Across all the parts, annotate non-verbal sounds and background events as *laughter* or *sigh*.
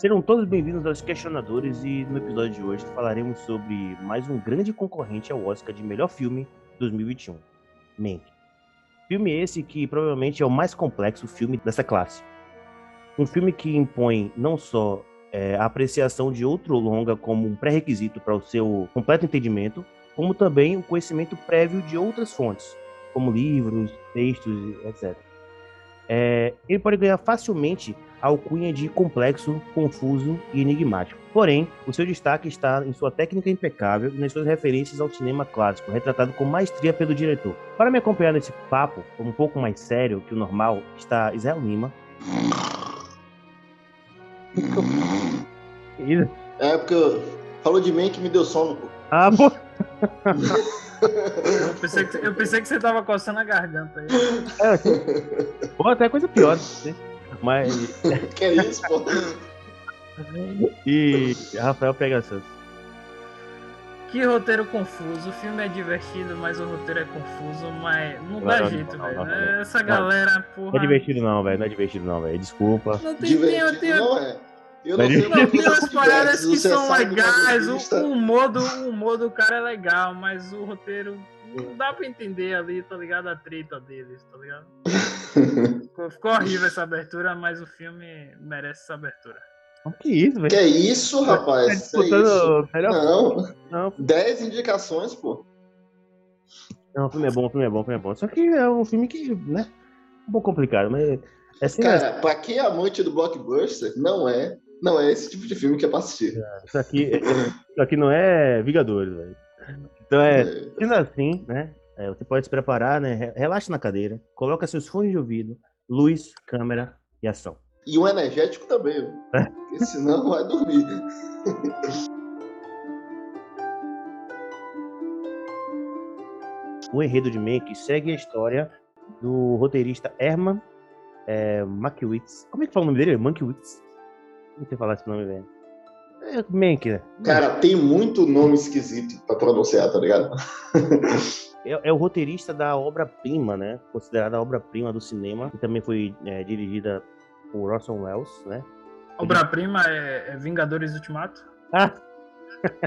Sejam todos bem-vindos aos Questionadores e no episódio de hoje falaremos sobre mais um grande concorrente ao Oscar de melhor filme 2021, Mank. Filme esse que provavelmente é o mais complexo filme dessa classe. Um filme que impõe não só é, a apreciação de outro longa como um pré-requisito para o seu completo entendimento, como também o conhecimento prévio de outras fontes, como livros, textos, etc. É, ele pode ganhar facilmente alcunha de complexo, confuso e enigmático. Porém, o seu destaque está em sua técnica impecável e nas suas referências ao cinema clássico, retratado com maestria pelo diretor. Para me acompanhar nesse papo, um pouco mais sério que o normal, está Israel Lima. É porque falou de mim que me deu sono. Pô. Ah, pô. Eu pensei, que, eu pensei que você tava coçando a garganta aí. É, pô, até coisa pior. Né? Mas. *laughs* que é isso, pô? E Rafael Pega Santos. Que roteiro confuso. O filme é divertido, mas o roteiro é confuso, mas não dá Não, jeito, velho. não, não. Essa galera, porra. Não é divertido não, velho. Não é divertido não, velho. Desculpa. Não tem, Divertido tem, não é. Eu não sei Não, que tem umas paradas que são do legais, o, o humor do, o humor do cara é legal, mas o roteiro não dá pra entender ali, tá ligado? A treta deles, tá ligado? *laughs* Ficou, ficou horrível essa abertura, mas o filme merece essa abertura. O que isso, Que velho? é isso, Tá rapaz? Que é isso? disputando melhor Não, Não, 10 indicações, pô. não, o filme é bom, o filme é bom, o filme é bom. Só que é um filme que, né? Um pouco complicado, mas. É assim, Cara, pra quem é amante do blockbuster, não é, não é esse tipo de filme que é pra assistir. Isso aqui, isso aqui não é Vingadores, velho. Então é. É, Sendo assim, né? É, você pode se preparar, né? re- Relaxa na cadeira, coloca seus fones de ouvido, luz, câmera e ação. E um energético também, viu? porque *laughs* senão vai dormir. O enredo de Mank segue a história do roteirista Herman é, Mankiewicz. Como é que fala o nome dele? Mankiewicz? Não sei falar esse nome, velho. É Mank, né? Cara, tem muito nome esquisito pra pronunciar, tá ligado? *laughs* É, é o roteirista da obra-prima, né? Considerada a obra-prima do cinema, que também foi é, dirigida por Orson Welles, né? Obra-prima é, é Vingadores Ultimato? Ah, *laughs*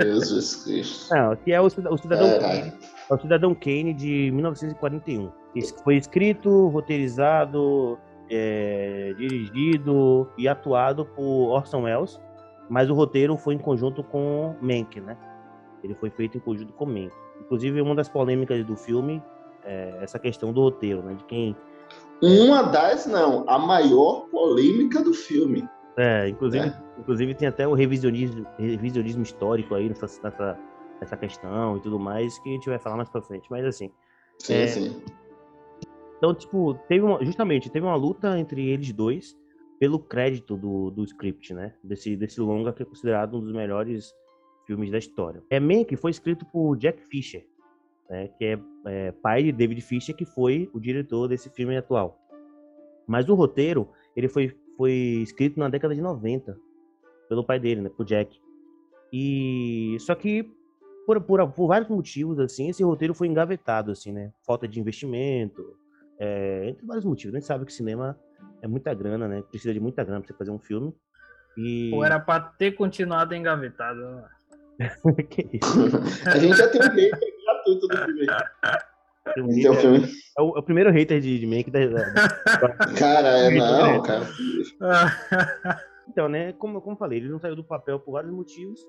Jesus Cristo. não, que é o, Cida- o Cidadão É, Kane. É o Cidadão Kane de 1941. Esse que foi escrito, roteirizado, é, dirigido e atuado por Orson Welles, mas o roteiro foi em conjunto com Mank, né? Ele foi feito em conjunto com Mank. Inclusive, uma das polêmicas do filme é essa questão do roteiro, né? De quem Uma das, não, a maior polêmica do filme. É, inclusive, inclusive tem até o revisionismo, revisionismo histórico aí nessa, nessa, nessa questão e tudo mais, que a gente vai falar mais pra frente. Mas assim, Sim, É. sim. então, tipo, teve uma, justamente, teve uma luta entre eles dois pelo crédito do, do script, né? Desse, desse longa que é considerado um dos melhores filmes da história. É Mank foi escrito por Jack Fisher, né? Que é, é pai de David Fisher, que foi o diretor desse filme atual. Mas o roteiro, ele foi, foi escrito na década de 90 pelo pai dele, né? Por Jack. E só que por, por, por vários motivos, assim, esse roteiro foi engavetado, assim, né? Falta de investimento, é, entre vários motivos. A gente sabe que cinema é muita grana, né? Precisa de muita grana pra você fazer um filme. E. Ou era pra ter continuado engavetado? né? *laughs* que isso? A gente já tem um hater gratuito do filme Esse é o filme. é, o, é o primeiro hater de, de Mank da, *laughs* Cara, é não, cara. *laughs* Então, né? Como, como eu falei, ele não saiu do papel por vários motivos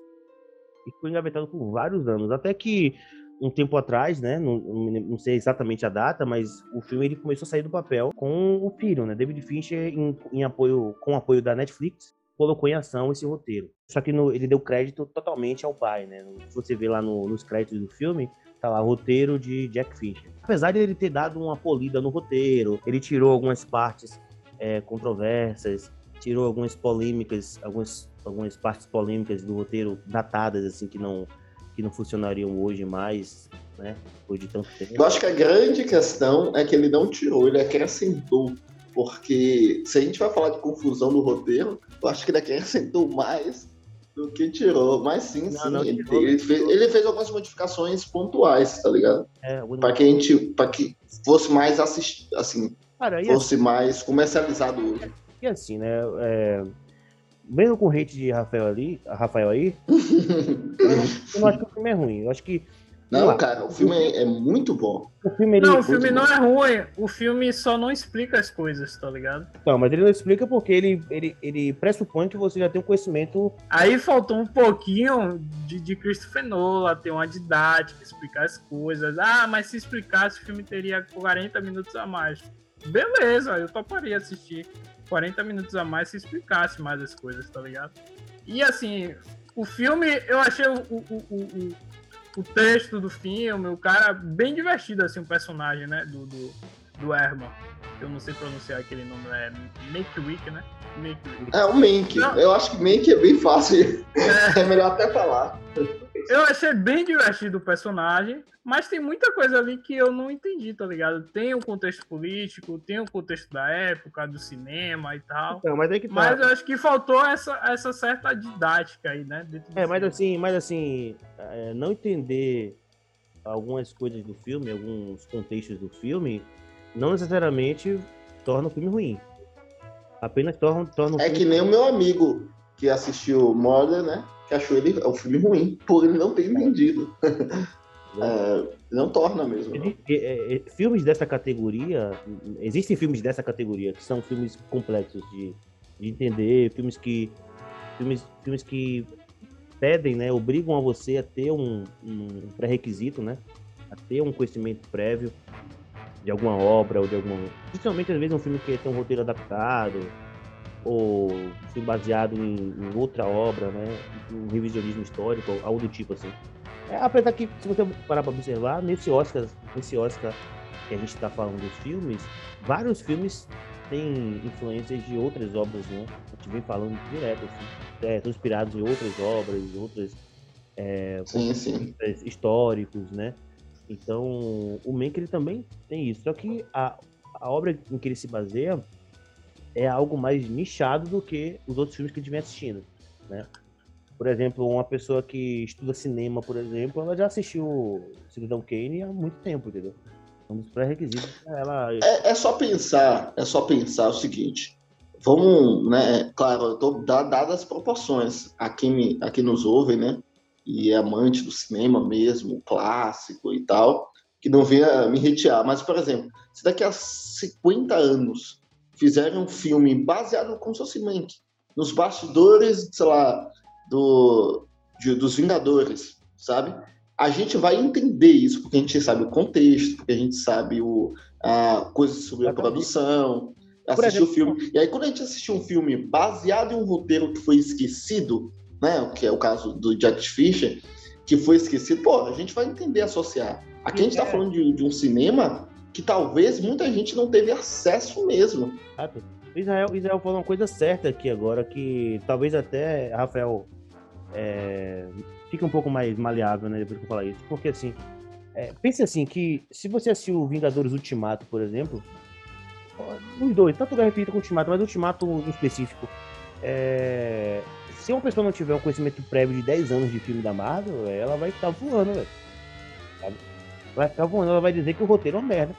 e ficou engavetado por vários anos. Até que um tempo atrás, né? Não, não sei exatamente a data, mas o filme ele começou a sair do papel com o filho, né? David Fincher, em, em apoio, com apoio da Netflix, colocou em ação esse roteiro. Só que no- ele deu crédito totalmente ao pai, né? Se você vê lá no- nos créditos do filme, tá lá, roteiro de Jack Fincher. Apesar de ele ter dado uma polida no roteiro, ele tirou algumas partes é, controversas, tirou algumas polêmicas, algumas, algumas partes polêmicas do roteiro datadas, assim, que não, que não funcionariam hoje mais, né? Depois de tanto tempo. Eu acho que a grande questão é que ele não tirou, ele acrescentou. Porque se a gente vai falar de confusão no roteiro, eu acho que ele acrescentou mais do que tirou. Mas sim, Não, sim. não, ele, tirou, ele fez, ele fez algumas modificações pontuais, tá ligado? É, Pra que a gente. para que fosse mais assistido, assim, Cara, fosse mais comercializado hoje. E assim, né? é, mesmo com o hate de Rafael ali, Rafael aí, *laughs* eu não acho que o filme é ruim. Eu acho que não, lá, cara, o filme é, é, muito bom. O filme, ele... não, o filme não é ruim. O filme só não explica as coisas, tá ligado? Não, mas ele não explica porque ele, ele, ele pressupõe que você já tem um conhecimento. Aí faltou um pouquinho de, de Christopher Nolan, ter uma didática, explicar as coisas. Ah, mas se explicasse, o filme teria 40 minutos a mais. Beleza, eu toparia assistir 40 minutos a mais se explicasse mais as coisas, tá ligado? E assim, o filme, eu achei o, o, o, o texto do filme, o cara bem divertido, assim, o personagem, né? Do, do, do Herman. Eu não sei pronunciar aquele nome, é Make Week, né? Make Week. É, o Make. Eu acho que Make é bem fácil. É, *laughs* é melhor até falar. Eu achei bem divertido o personagem, mas tem muita coisa ali que eu não entendi, tá ligado? Tem o contexto político, tem o contexto da época, do cinema e tal. Então, mas, é que tá. mas eu acho que faltou essa, essa certa didática aí, né? É, mas assim, mas assim, é, não entender algumas coisas do filme, alguns contextos do filme, não necessariamente torna o filme ruim. Apenas torna, torna o É que nem o meu amigo que assistiu Mother, né? Que achou ele é um filme ruim, por ele não ter entendido. *laughs* é, não torna mesmo. Não. É, é, filmes dessa categoria, existem filmes dessa categoria que são filmes complexos de, de entender, filmes que filmes, filmes que pedem, né, obrigam a você a ter um, um pré-requisito, né, a ter um conhecimento prévio de alguma obra ou de alguma, principalmente às vezes um filme que tem um roteiro adaptado, ou filme baseado em, em, outra obra, né? Um revisionismo histórico, algo do tipo assim. É, apesar que, se você parar para observar, nesse Oscar, nesse Oscar que a gente está falando dos filmes, vários filmes têm influências de outras obras, né? A gente vem falando direto, assim. É, estão inspirados em outras obras, outras é, sim, sim. históricos, né? Então, o Mank ele também tem isso. Só que a, a obra em que ele se baseia é algo mais nichado do que os outros filmes que a gente vem assistindo, né? Por exemplo, uma pessoa que estuda cinema, por exemplo, ela já assistiu Cidadão Kane há muito tempo, entendeu? Um dos pré-requisitos ela... É, é, só pensar, é só pensar o seguinte, vamos, né, claro, eu tô dadas as proporções, a quem, me, a quem nos ouve, né, e é amante do cinema mesmo, clássico e tal, que não venha me retirar, mas, por exemplo, se daqui a 50 anos fizeram um filme baseado como se fosse Mank, nos bastidores, sei lá, do, de, dos Vingadores, sabe? A gente vai entender isso, porque a gente sabe o contexto, porque a gente sabe o, a, coisas sobre a produção, assistir o filme. E aí, quando a gente assistir um filme baseado em um roteiro que foi esquecido, né? Que é o caso do Jack Fisher, que foi esquecido, pô, a gente vai entender associar. Aqui a gente está é. falando de, de um cinema que talvez muita gente não teve acesso mesmo. Israel, Israel falou uma coisa certa aqui agora, que talvez até, Rafael, é, fique um pouco mais maleável, né, depois que eu falar isso. Porque, assim, é, pense assim, que se você assistiu Vingadores Ultimato, por exemplo, os dois, tanto Guerra Infinita quanto Ultimato, mas Ultimato em específico, é, se uma pessoa não tiver um conhecimento prévio de 10 anos de filme da Marvel, ela vai estar voando, velho vai ficar voando, ela vai dizer que o roteiro é uma merda.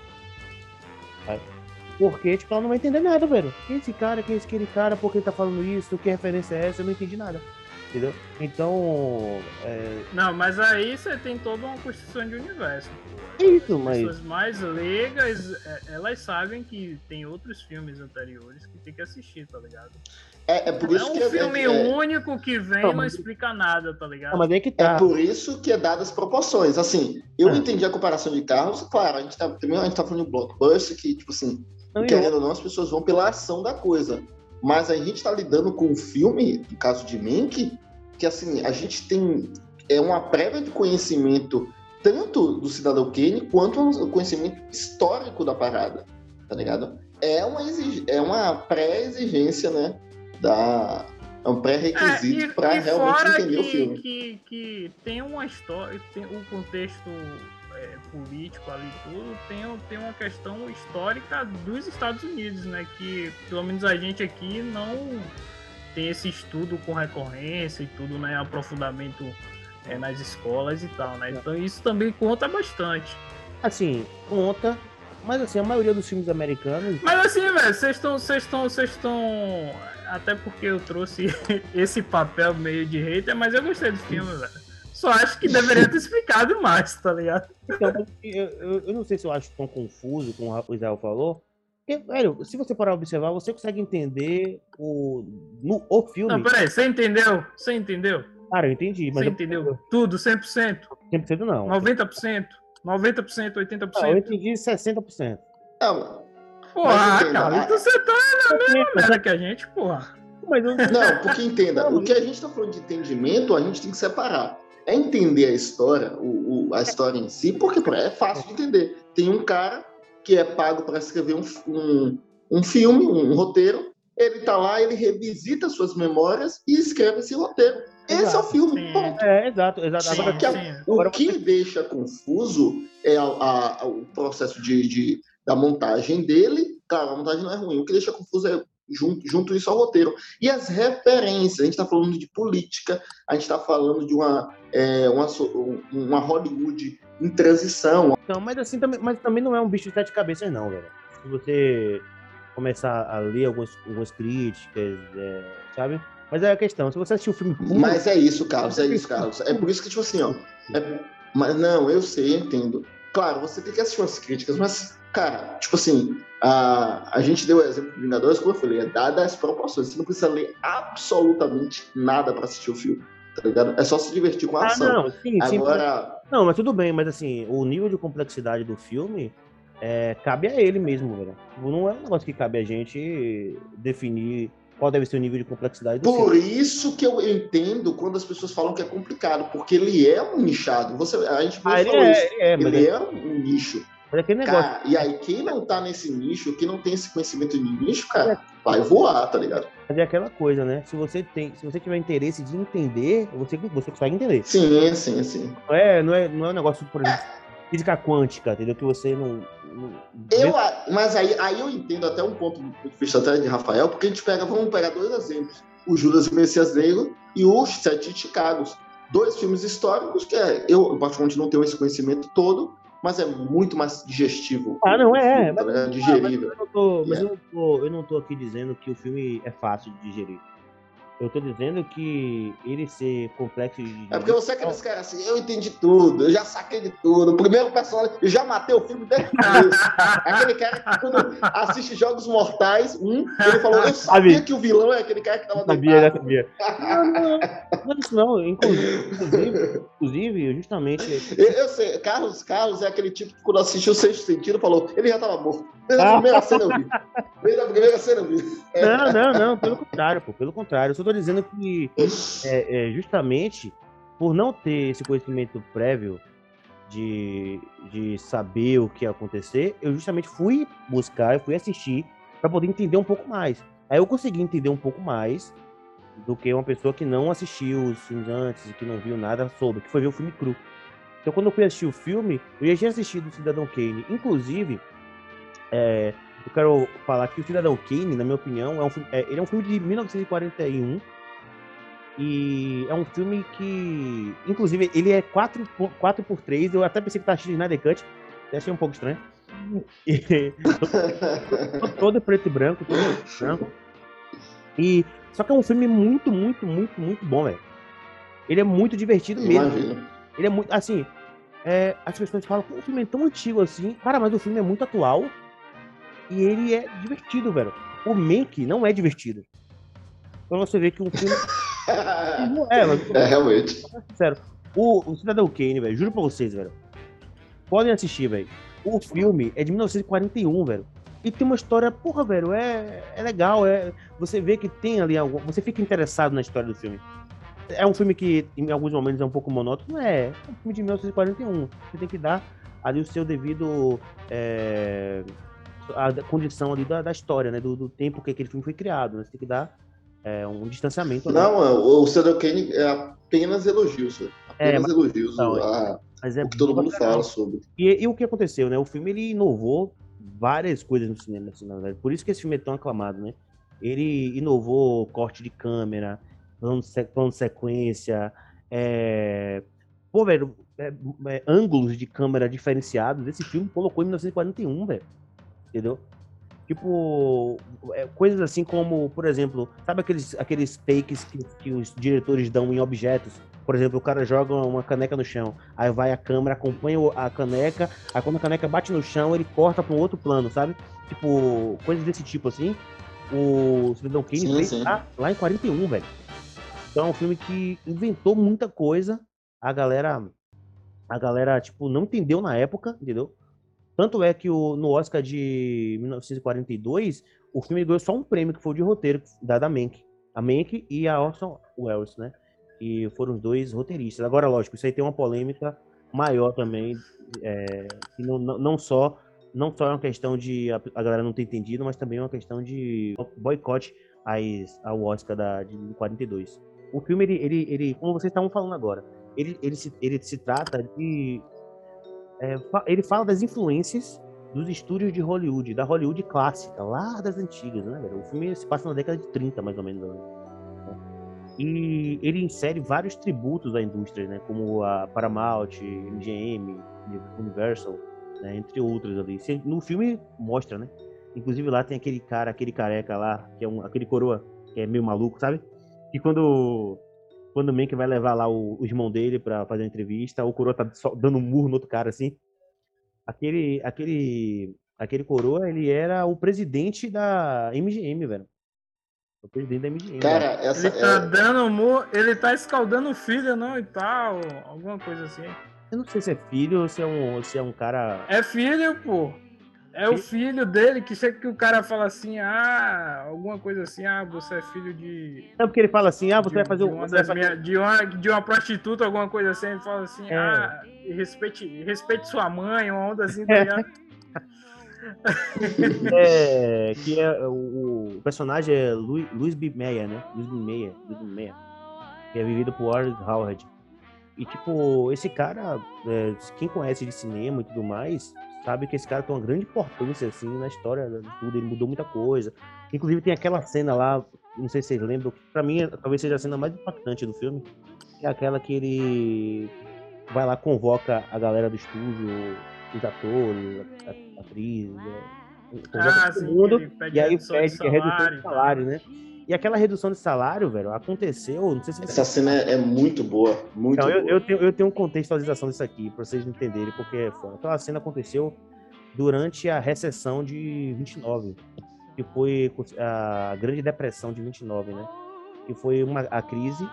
Porque, tipo, ela não vai entender nada, velho. Quem é esse cara? Quem é esse aquele cara? Por que ele tá falando isso? Que referência é essa? Eu não entendi nada. Entendeu? Então. É... Não, mas aí você tem toda uma construção de universo. Isso, mas. As pessoas mais leigas, é, elas sabem que tem outros filmes anteriores que tem que assistir, tá ligado? É, é por isso é um que filme é, único que vem não, não explica nada, tá ligado? Não, mas é, que tá. é por isso que é dadas as proporções. Assim, eu ah. entendi a comparação de carros, claro, a gente tá, primeiro a gente tá falando de blockbuster, que, tipo assim, não, querendo ou não, as pessoas vão pela ação da coisa. Mas a gente tá lidando com um filme, no caso de Mink, que assim, a gente tem é uma prévia de conhecimento tanto do Cidadão Kane quanto o conhecimento histórico da parada, tá ligado? É uma, é uma pré-exigência, né? Da é um pré-requisito é, para realmente entender que, o filme. Que, que tem uma história, tem o contexto é, político ali tudo, tem, tem uma questão histórica dos Estados Unidos, né? Que pelo menos a gente aqui não tem esse estudo com recorrência e tudo, né? Aprofundamento é, nas escolas e tal, né? Então isso também conta bastante. Assim, conta, mas assim, a maioria dos filmes americanos. Mas assim, velho, vocês estão. Vocês estão. Vocês estão até porque eu trouxe *laughs* esse papel meio de hater, mas eu gostei do filme, velho. Só acho que deveria ter explicado mais, tá ligado? Então, eu, eu, eu não sei se eu acho tão confuso, como o Israel falou. Porque, velho, se você parar a observar, você consegue entender o, no, o filme. Não, peraí, você entendeu? Você entendeu? Cara, eu entendi, mas. Você entendeu? Tudo, 100%? 100% não. 90%? 90%, 80%? Não, eu entendi 60%. Não. Porra, cara, então você tá na mesma merda que a gente, porra. Mas não... não, porque entenda, o que a gente tá falando de entendimento, a gente tem que separar. É entender a história, o, o a história em si, porque é fácil de entender. Tem um cara que é pago para escrever um, um, um filme, um roteiro, ele tá lá, ele revisita suas memórias e escreve esse roteiro. Exato, esse é o filme. Ponto. É, exato, exato. Sim, Agora, que a, o Agora, que você... deixa confuso é a, a, o processo de, de, da montagem dele. Claro, a montagem não é ruim. O que deixa confuso é junto, junto isso ao roteiro. E as referências. A gente está falando de política, a gente está falando de uma, é, uma, uma Hollywood em transição. Então, mas assim, também, mas também não é um bicho de sete cabeças, não, velho. Se você começar a ler algumas, algumas críticas, é, sabe? Mas é a questão, se você assistir o filme. Mas é isso, Carlos, é isso, Carlos. É por isso que, tipo assim, ó. É, mas não, eu sei, entendo. Claro, você tem que assistir as críticas, mas, cara, tipo assim, a, a gente deu o exemplo de Vingadores, como eu falei, é dada as proporções. Você não precisa ler absolutamente nada para assistir o filme. Tá ligado? É só se divertir com a ah, ação. Não, sim, Agora... Sim, não, mas tudo bem, mas assim, o nível de complexidade do filme é, cabe a ele mesmo, velho. Tipo, não é um negócio que cabe a gente definir qual deve ser o nível de complexidade do Por filme. isso que eu entendo quando as pessoas falam que é complicado, porque ele é um nichado. Você, a gente ah, ele é, isso. Ele é, ele é um nicho. Mas é negócio. Cara, e aí, quem não tá nesse nicho, quem não tem esse conhecimento de nicho, cara, vai voar, tá ligado? Mas é aquela coisa, né? Se você tem, se você tiver interesse de entender, você, você consegue entender. Sim, sim, sim. Não é, não é, não é um negócio, por exemplo, é. física quântica, entendeu? Que você não. não... Eu, mas aí, aí eu entendo até um ponto do vista até de Rafael, porque a gente pega, vamos pegar dois exemplos: o Judas e o Messias Negro e o Sete de Chicago. Dois filmes históricos que é, eu, particularmente, não tenho esse conhecimento todo, mas é muito mais digestivo. Ah, não é, é. Tá digerível. Mas, eu, não tô, mas eu, não tô, eu não tô aqui dizendo que o filme é fácil de digerir. Eu tô dizendo que ele ser complexo de. É porque você é aqueles caras assim, eu entendi tudo, eu já saquei de tudo. O primeiro personagem, eu já matei o filme desde o começo. *laughs* aquele cara que quando assiste Jogos Mortais, um, ele falou, eu *laughs* sabia que o vilão é aquele cara que tava Sabia, já sabia. Não, não, não, isso não. Inclusive, inclusive justamente. Eu, eu, sei, Carlos, Carlos é aquele tipo que quando assistiu o sexto sentido falou, ele já tava morto. Desde a *laughs* primeira cena eu vi. Desde a primeira cena eu vi. Não, não, não, pelo contrário, pô, pelo contrário. Eu só tô dizendo que é, é, justamente por não ter esse conhecimento prévio de, de saber o que ia acontecer, eu justamente fui buscar, eu fui assistir para poder entender um pouco mais. Aí eu consegui entender um pouco mais do que uma pessoa que não assistiu os filmes antes e que não viu nada sobre, que foi ver o filme cru. Então, quando eu fui assistir o filme, eu já tinha assistido o Cidadão Kane. Inclusive, é, eu quero falar que o Cidadão Kane, na minha opinião, é um filme, é, ele é um filme de 1941 e é um filme que, inclusive, ele é 4 por, 4 por 3 Eu até pensei que tá assistindo Snyder Cut, achei um pouco estranho. E, *laughs* todo preto e branco, todo branco. E só que é um filme muito, muito, muito, muito bom, velho. Ele é muito divertido mesmo. Imagina. Ele é muito, assim, é, as pessoas falam, o filme é tão antigo assim. Cara, mas o filme é muito atual. E ele é divertido, velho. O Mank não é divertido. Pra você ver que um filme. não *laughs* é, mas... é, realmente. Sério. O, o Cidadão Kane, velho, juro pra vocês, velho. Podem assistir, velho. O filme é de 1941, velho. E tem uma história, porra, velho, é, é legal. É, você vê que tem ali algo. Você fica interessado na história do filme. É um filme que, em alguns momentos, é um pouco monótono. É, é um filme de 1941. Você tem que dar ali o seu devido. É, a condição ali da, da história, né? Do, do, tempo que aquele filme foi criado, né? Você tem que dar é, um distanciamento. Não, ali. o Cidadão Kane é apenas elogios, é, apenas é, mas, elogios não, a, mas é o que todo mundo fala sobre. E, e, o que aconteceu, né? O filme ele inovou várias coisas no cinema, assim, na verdade. Por isso que esse filme é tão aclamado, né? Ele inovou corte de câmera, plano de, plano sequência, é... Pô, velho, é, é, ângulos de câmera diferenciados. Esse filme colocou em 1941, velho entendeu? Tipo, é, coisas assim como, por exemplo, sabe aqueles, aqueles takes que, que os diretores dão em objetos? Por exemplo, o cara joga uma caneca no chão, aí vai a câmera, acompanha a caneca, aí quando a caneca bate no chão, ele corta para um outro plano, sabe? Tipo, coisas desse tipo assim. O Cidadão Kane sim, fez sim. Lá, lá em 41, velho. Então é um filme que inventou muita coisa. A galera, a galera, tipo, não entendeu na época, entendeu? Tanto é que o, no Oscar de 1942, o filme ganhou só um prêmio, que foi o de roteiro, da, da Mank. A Mank e a Orson Welles, né? E foram os dois roteiristas. Agora, lógico, isso aí tem uma polêmica maior também, é, que não, não, só não só é uma questão de a, a, galera não ter entendido, mas também é uma questão de boicote ao Oscar da, de 42. O filme, ele, ele, ele como vocês estavam falando agora, ele, ele, se, ele se trata de é, ele fala das influências dos estúdios de Hollywood, da Hollywood clássica, lá das antigas, né? O filme se passa na década de 30, mais ou menos. Né? E ele insere vários tributos à indústria, né? Como a Paramount, MGM, Universal, né? entre outros ali. No filme mostra, né? Inclusive lá tem aquele cara, aquele careca lá, que é um, aquele coroa, que é meio maluco, sabe? Que quando quando o Mank vai levar lá o, o irmão dele pra fazer a entrevista, o coroa tá só dando um murro no outro cara, assim. Aquele, aquele, aquele coroa, ele era o presidente da MGM, velho. O presidente da MGM. Cara, velho. essa, ele tá é... dando murro, ele tá escaldando o filho, não, e tal, alguma coisa assim. Eu não sei se é filho ou se é um, se é um cara... É filho, pô. É o filho dele que chega que o cara fala assim, ah, alguma coisa assim, ah, você é filho de. Não, porque ele fala assim, ah, você de, vai fazer de uma, fazer... Minha, de, uma, de uma prostituta, alguma coisa assim, ele fala assim, é. ah, respeite, respeite sua mãe, uma onda assim, tá ligado? *laughs* é, que é o, o personagem é Luiz, Luiz B. Meia, né? Luiz B. Meia, Luiz B. Meia, que é vivido por Warren Howard. E tipo, esse cara, é, quem conhece de cinema e tudo mais, sabe que esse cara tem uma grande importância, assim, na história de tudo, ele mudou muita coisa. Inclusive tem aquela cena lá, não sei se vocês lembram, que pra mim talvez seja a cena mais impactante do filme, é aquela que ele vai lá, convoca a galera do estúdio, os atores, atrizes, né? ah, todo mundo, e aí pede que é redução de salário, né? E aquela redução de salário, velho, aconteceu. Não sei se Essa cena é muito boa. Muito então, boa. Eu, eu, tenho, eu tenho uma contextualização disso aqui, pra vocês entenderem, porque é foda. Aquela cena aconteceu durante a recessão de 29, que foi a Grande Depressão de 29, né? Que foi uma, a crise,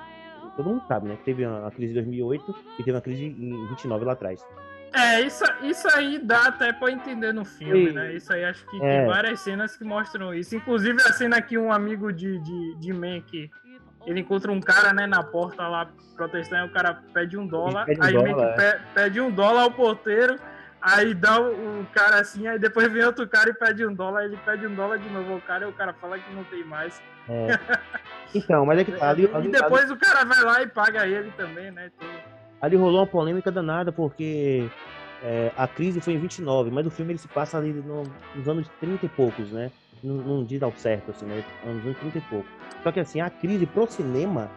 todo mundo sabe, né? Teve a crise de 2008 e teve uma crise em 29 lá atrás. É, isso, isso aí dá até pra entender no filme, e, né? Isso aí acho que é. tem várias cenas que mostram isso. Inclusive a cena que um amigo de, de, de Mank, ele encontra um cara, né, na porta lá protestando, e o cara pede um dólar, pede um aí dólar, Mank é. pede um dólar ao porteiro, aí dá o, o, cara assim, aí depois vem outro cara e pede um dólar, ele pede um dólar de novo ao cara e o cara fala que não tem mais. É. Então, mas é que tá *laughs* ali, ali, E depois ali... o cara vai lá e paga ele também, né? Tudo ali rolou uma polêmica danada, porque é, a crise foi em 29, mas o filme ele se passa ali no, nos anos 30 e poucos, né? Não, não diz ao certo, assim, né? Nos anos 30 e poucos. Só que assim, a crise pro cinema,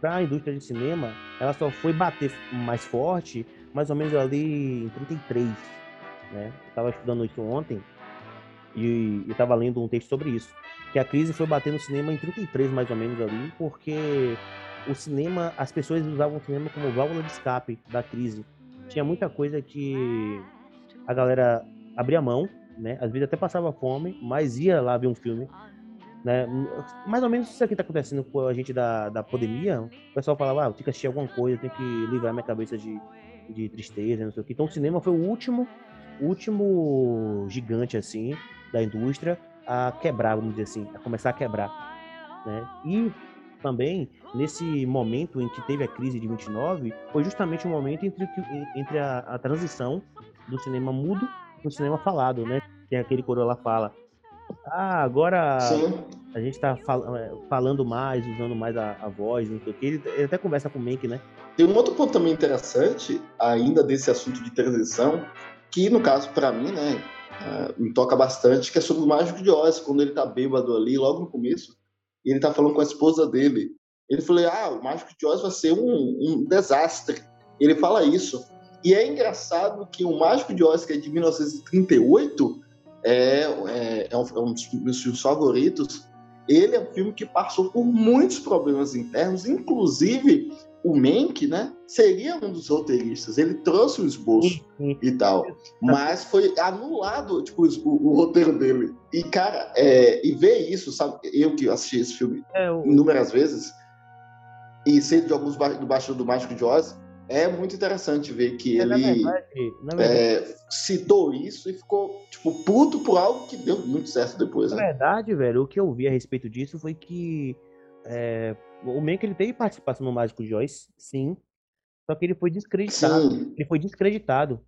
pra indústria de cinema, ela só foi bater mais forte mais ou menos ali em 33, né? Eu tava estudando isso ontem e eu tava lendo um texto sobre isso. Que a crise foi bater no cinema em 33 mais ou menos ali, porque o cinema, as pessoas usavam o cinema como válvula de escape da crise. Tinha muita coisa que a galera abria mão, né? Às vezes até passava fome, mas ia lá ver um filme. Né? Mais ou menos isso aqui tá acontecendo com a gente da, da pandemia. O pessoal falava, ah, eu tenho que assistir alguma coisa, eu tenho que livrar minha cabeça de, de tristeza, não sei o que. Então o cinema foi o último, último gigante, assim, da indústria a quebrar, vamos dizer assim, a começar a quebrar. Né? E também, nesse momento em que teve a crise de 29, foi justamente o momento entre, entre a, a transição do cinema mudo para o cinema falado, né? É aquele coroa lá fala. Ah, agora Sim. a gente está fal é, falando mais, usando mais a, a voz, não sei o que. Ele, ele até conversa com o Mank, né? Tem um outro ponto também interessante, ainda desse assunto de transição, que no caso, para mim, né, uh, me toca bastante, que é sobre o Mágico de Oz, quando ele tá bêbado ali, logo no começo, e ele tá falando com a esposa dele. Ele falou: Ah, o Mágico de Oz vai ser um, um desastre. Ele fala isso. E é engraçado que o Mágico de Oz, que é de 1938, é, é, é, um, é um dos meus filmes favoritos. Ele é um filme que passou por muitos problemas internos, inclusive o Menck, né, seria um dos roteiristas. Ele trouxe o esboço e tal, mas foi anulado, tipo, o, o roteiro dele. E cara, é, e ver isso, sabe? Eu que assisti esse filme é, o... inúmeras vezes e sei de alguns do Baixo do Mágico de Oz, é muito interessante ver que é, ele verdade, verdade. É, citou isso e ficou tipo puto por algo que deu muito certo depois. Na né? verdade, velho, o que eu vi a respeito disso foi que é, o Mank ele teve participação no Mágico Oz, sim. Só que ele foi descreditado. Sim. Ele foi descreditado.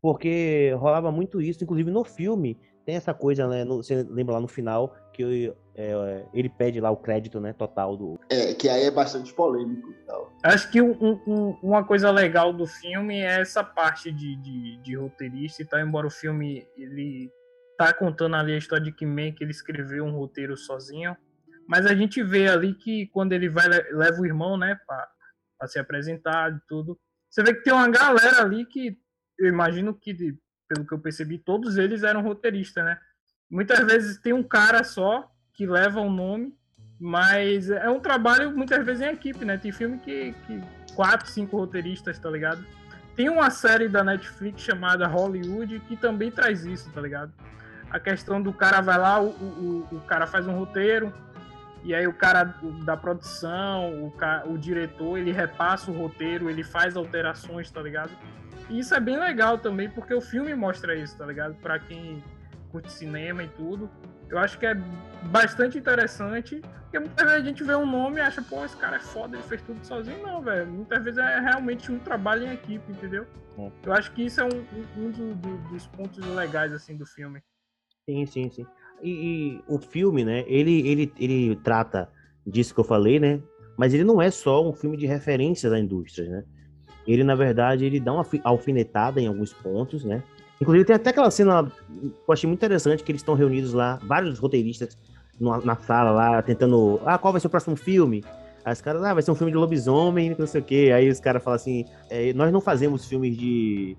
Porque rolava muito isso, inclusive no filme tem essa coisa, né? No, você lembra lá no final que é, ele pede lá o crédito, né, total do. É, que aí é bastante polêmico e tal. Acho que um, um, uma coisa legal do filme é essa parte de, de, de, roteirista e tal, embora o filme ele tá contando ali a história de que Mank ele escreveu um roteiro sozinho. Mas a gente vê ali que quando ele vai leva o irmão, né, para se apresentar e tudo, você vê que tem uma galera ali que eu imagino que, pelo que eu percebi, todos eles eram roteiristas, né? Muitas vezes tem um cara só que leva o nome, mas é um trabalho muitas vezes em equipe, né? Tem filme que, que quatro, cinco roteiristas, tá ligado? Tem uma série da Netflix chamada Hollywood que também traz isso, tá ligado? A questão do cara vai lá, o, o, o cara faz um roteiro, e aí o cara da produção, o, cara, o diretor, ele repassa o roteiro, ele faz alterações, tá ligado? E isso é bem legal também, porque o filme mostra isso, tá ligado? Pra quem curte cinema e tudo. Eu acho que é bastante interessante, porque muitas vezes a gente vê um nome e acha, pô, esse cara é foda, ele fez tudo sozinho. Não, velho. Muitas vezes é realmente um trabalho em equipe, entendeu? É. Eu acho que isso é um, um do, do, dos pontos legais, assim, do filme. Sim, sim, sim. E, e, o filme, né, ele, ele, ele trata disso que eu falei, né? Mas ele não é só um filme de referências à indústria, né? Ele, na verdade, ele dá uma alfinetada em alguns pontos, né? Inclusive, tem até aquela cena que eu achei muito interessante, que eles estão reunidos lá, vários roteiristas na sala lá, tentando... Ah, qual vai ser o próximo filme? Aí os caras, ah, vai ser um filme de lobisomem, não sei o quê. Aí os caras falam assim, é, nós não fazemos filmes de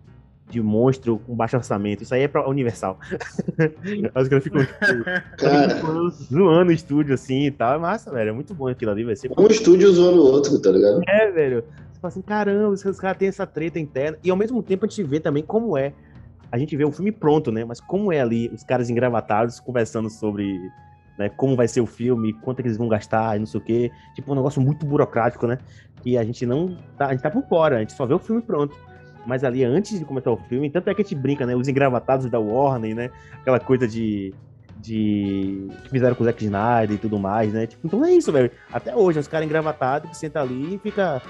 de monstro com baixo orçamento. Isso aí é pra Universal. *laughs* Os caras ficam tipo, zoando o estúdio assim e tal. É massa, velho. É muito bom aquilo ali. Um estúdio zoando o outro, tá ligado? É, velho. Você fala assim, caramba, os caras têm essa treta interna. E ao mesmo tempo a gente vê também como é. A gente vê o filme pronto, né? Mas como é ali os caras engravatados conversando sobre né, como vai ser o filme, quanto é que eles vão gastar e não sei o quê. Tipo, um negócio muito burocrático, né? Que a gente não. Tá, a gente tá por fora, a gente só vê o filme pronto mas ali antes de começar o filme, tanto é que a gente brinca, né? Os engravatados da Warner, né? Aquela coisa de. de. que fizeram com o Zack Snyder e tudo mais, né? Tipo, então é isso, velho. Até hoje, os caras engravatados que sentam ali e fica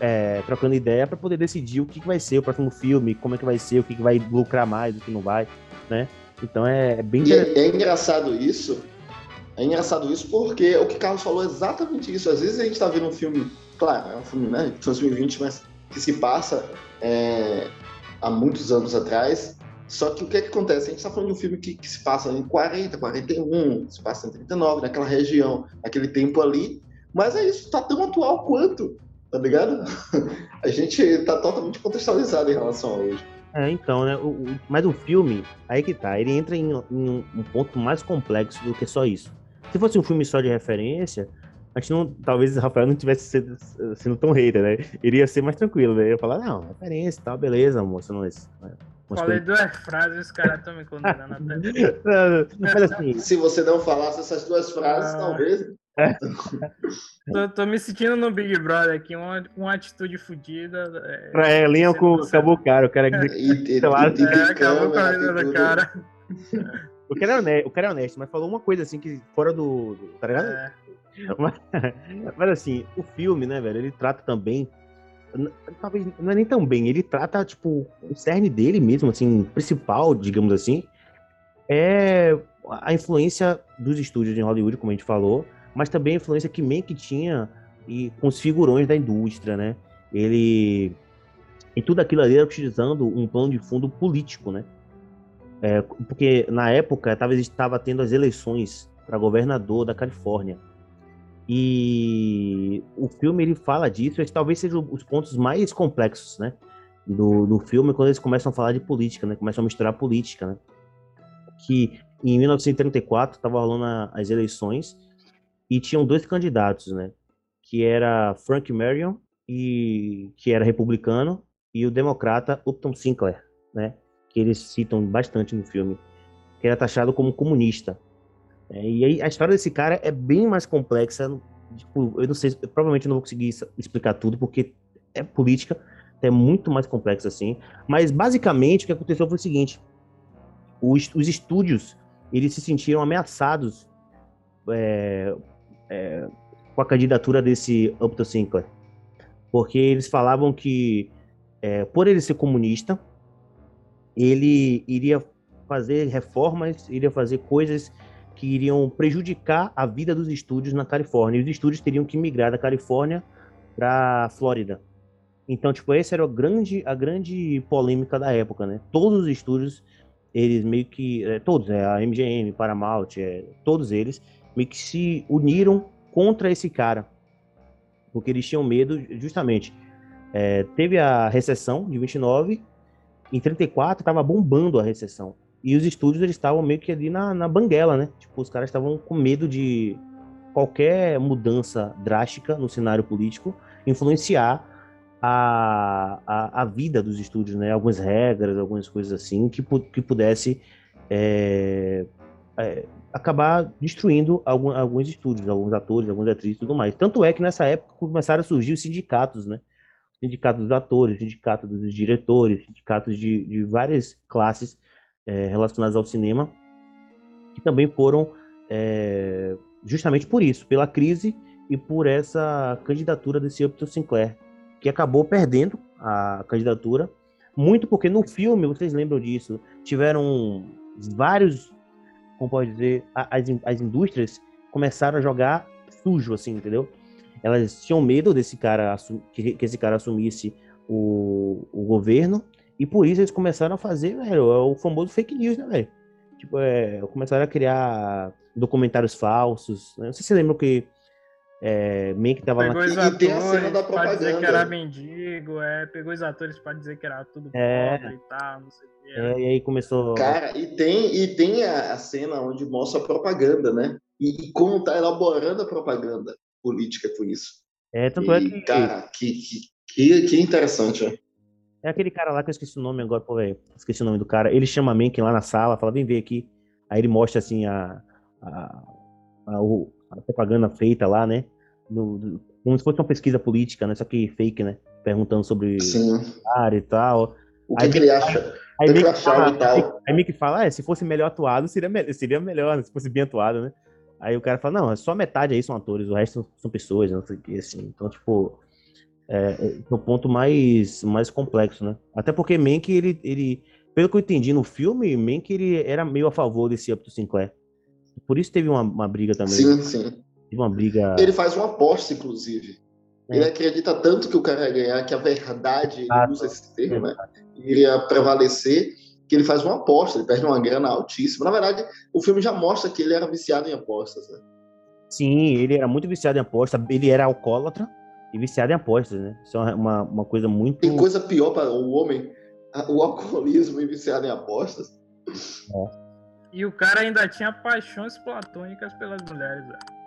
é, trocando ideia para poder decidir o que, que vai ser o próximo filme, como é que vai ser, o que, que vai lucrar mais, o que não vai, né? Então é, é bem e é, é engraçado isso. É engraçado isso porque o que Carlos falou é exatamente isso. Às vezes a gente tá vendo um filme, claro, é um filme, né, de 2020, mas que se passa é, há muitos anos atrás. Só que o que, é que acontece? A gente está falando de um filme que, que, se passa em 40, 41, se passa em 39, naquela região, naquele tempo ali. Mas é isso, está tão atual quanto, tá ligado? *laughs* a gente está totalmente contextualizado em relação a hoje. É, então, né? O, o, mas o filme, aí que tá, ele entra em, em um ponto mais complexo do que só isso. Se fosse um filme só de referência, a gente não, talvez o Rafael não tivesse sendo, sendo tão hater, né? Iria ser mais tranquilo, né? Eu ia falar, não, referência e tal, beleza, moça, não é isso. Falei duas frases, os caras estão me condenando *laughs* até. Mas assim. Se você não falasse essas duas frases, ah. talvez. *laughs* tô, tô, me sentindo no Big Brother aqui, uma, uma atitude fodida. É, é linha com acabou caro, o cara. É, *laughs* e, e, é, acabou com a vida do cara. O cara, é honesto, o cara é honesto, mas falou uma coisa assim que fora do. do tá ligado? É. *laughs* Mas, mas, assim, o filme, né, velho, ele trata também. Talvez não é nem tão bem, ele trata, tipo, o cerne dele mesmo, assim, principal, digamos assim, é a influência dos estúdios em Hollywood, como a gente falou, mas também a influência que Mank tinha e com os figurões da indústria, né? Ele. E tudo aquilo ali era utilizando um plano de fundo político, né? É, porque na época talvez estava tendo as eleições para governador da Califórnia. E o filme ele fala disso, esse talvez seja os pontos mais complexos, né? Do, do filme, quando eles começam a falar de política, né? Começam a misturar política, né? que em 1934 estava rolando as eleições e tinham dois candidatos, né? Que era Frank Marion, e, que era republicano, e o democrata Upton Sinclair, né? Que eles citam bastante no filme, que era taxado como comunista. É, e aí a história desse cara é bem mais complexa. Tipo, eu não sei, eu provavelmente não vou conseguir explicar tudo, porque é política, é muito mais complexa assim. Mas basicamente o que aconteceu foi o seguinte: os, os estúdios eles se sentiram ameaçados é, é, com a candidatura desse Upton Sinclair, porque eles falavam que é, por ele ser comunista, ele iria fazer reformas, iria fazer coisas que iriam prejudicar a vida dos estúdios na Califórnia. E os estúdios teriam que migrar da Califórnia para Flórida. Então, tipo, essa era a grande, a grande polêmica da época, né? Todos os estúdios, eles meio que, é, todos, é, a MGM, Paramount, é, todos eles, meio que se uniram contra esse cara. Porque eles tinham medo, justamente, é, teve a recessão de 29, em 34 estava bombando a recessão. E os estúdios eles estavam meio que ali na, na banguela, né? Tipo, os caras estavam com medo de qualquer mudança drástica no cenário político influenciar a, a, a vida dos estúdios, né? Algumas regras, algumas coisas assim que, que pudesse é, é, acabar destruindo algum, alguns estúdios, alguns atores, algumas atrizes e tudo mais. Tanto é que nessa época começaram a surgir os sindicatos, né? Sindicato dos atores, sindicato dos diretores, sindicatos de, de várias classes é, relacionadas ao cinema, que também foram é, justamente por isso, pela crise e por essa candidatura desse Upton Sinclair, que acabou perdendo a candidatura, muito porque no filme, vocês lembram disso, tiveram vários, como pode dizer, as, as indústrias começaram a jogar sujo, assim, entendeu? Elas tinham medo desse cara, que, esse cara assumisse o, o governo, e por isso eles começaram a fazer, velho, é o famoso fake news, né, velho? Tipo, é, começaram a criar documentários falsos. Né? Não sei se você lembra que é, que tava pegou na... os atores tem a cena da pra dizer que era mendigo, é, pegou os atores pra dizer que era tudo é, pobre e tal, não sei o que. É, e aí começou. Cara, e tem, e tem a, a cena onde mostra a propaganda, né? E, e, como tá elaborando a propaganda política com isso. É, tanto é e, é que. Cara, que, que, que, que interessante, ó. É aquele cara lá que eu esqueci o nome agora, pô, velho. Esqueci o nome do cara. Ele chama a Mencken lá na sala, fala, vem ver aqui. Aí ele mostra assim a, a, a, a propaganda feita lá, né? No, do, como se fosse uma pesquisa política, né? Só que fake, né? Perguntando sobre Sim. área e tal. O que, aí, que ele acha? Aí meio que, fala, tal. aí meio que fala, é, se fosse melhor atuado, seria, me seria melhor, né? se fosse bem atuado, né? Aí o cara fala, não, é só metade aí são atores, o resto são pessoas, não sei o que, assim. Então, tipo, é, é no ponto mais, mais complexo, né? Até porque Mank, ele, ele, pelo que eu entendi no filme, Mank, ele era meio a favor desse Upton Sinclair. Por isso teve uma, uma briga também. Sim, sim. Teve uma briga... Ele faz uma aposta, inclusive. É. Ele acredita tanto que o cara ia ganhar, que a verdade, ele usa esse termo, né? Iria prevalecer, que ele faz uma aposta, ele perde uma grana altíssima. Na verdade, o filme já mostra que ele era viciado em apostas, né? Sim, ele era muito viciado em apostas, ele era alcoólatra, e viciado em apostas, né? Isso é uma, uma coisa muito. Tem coisa pior para o homem, o alcoolismo e viciado em apostas. É. E o cara ainda tinha paixões platônicas pelas mulheres, velho.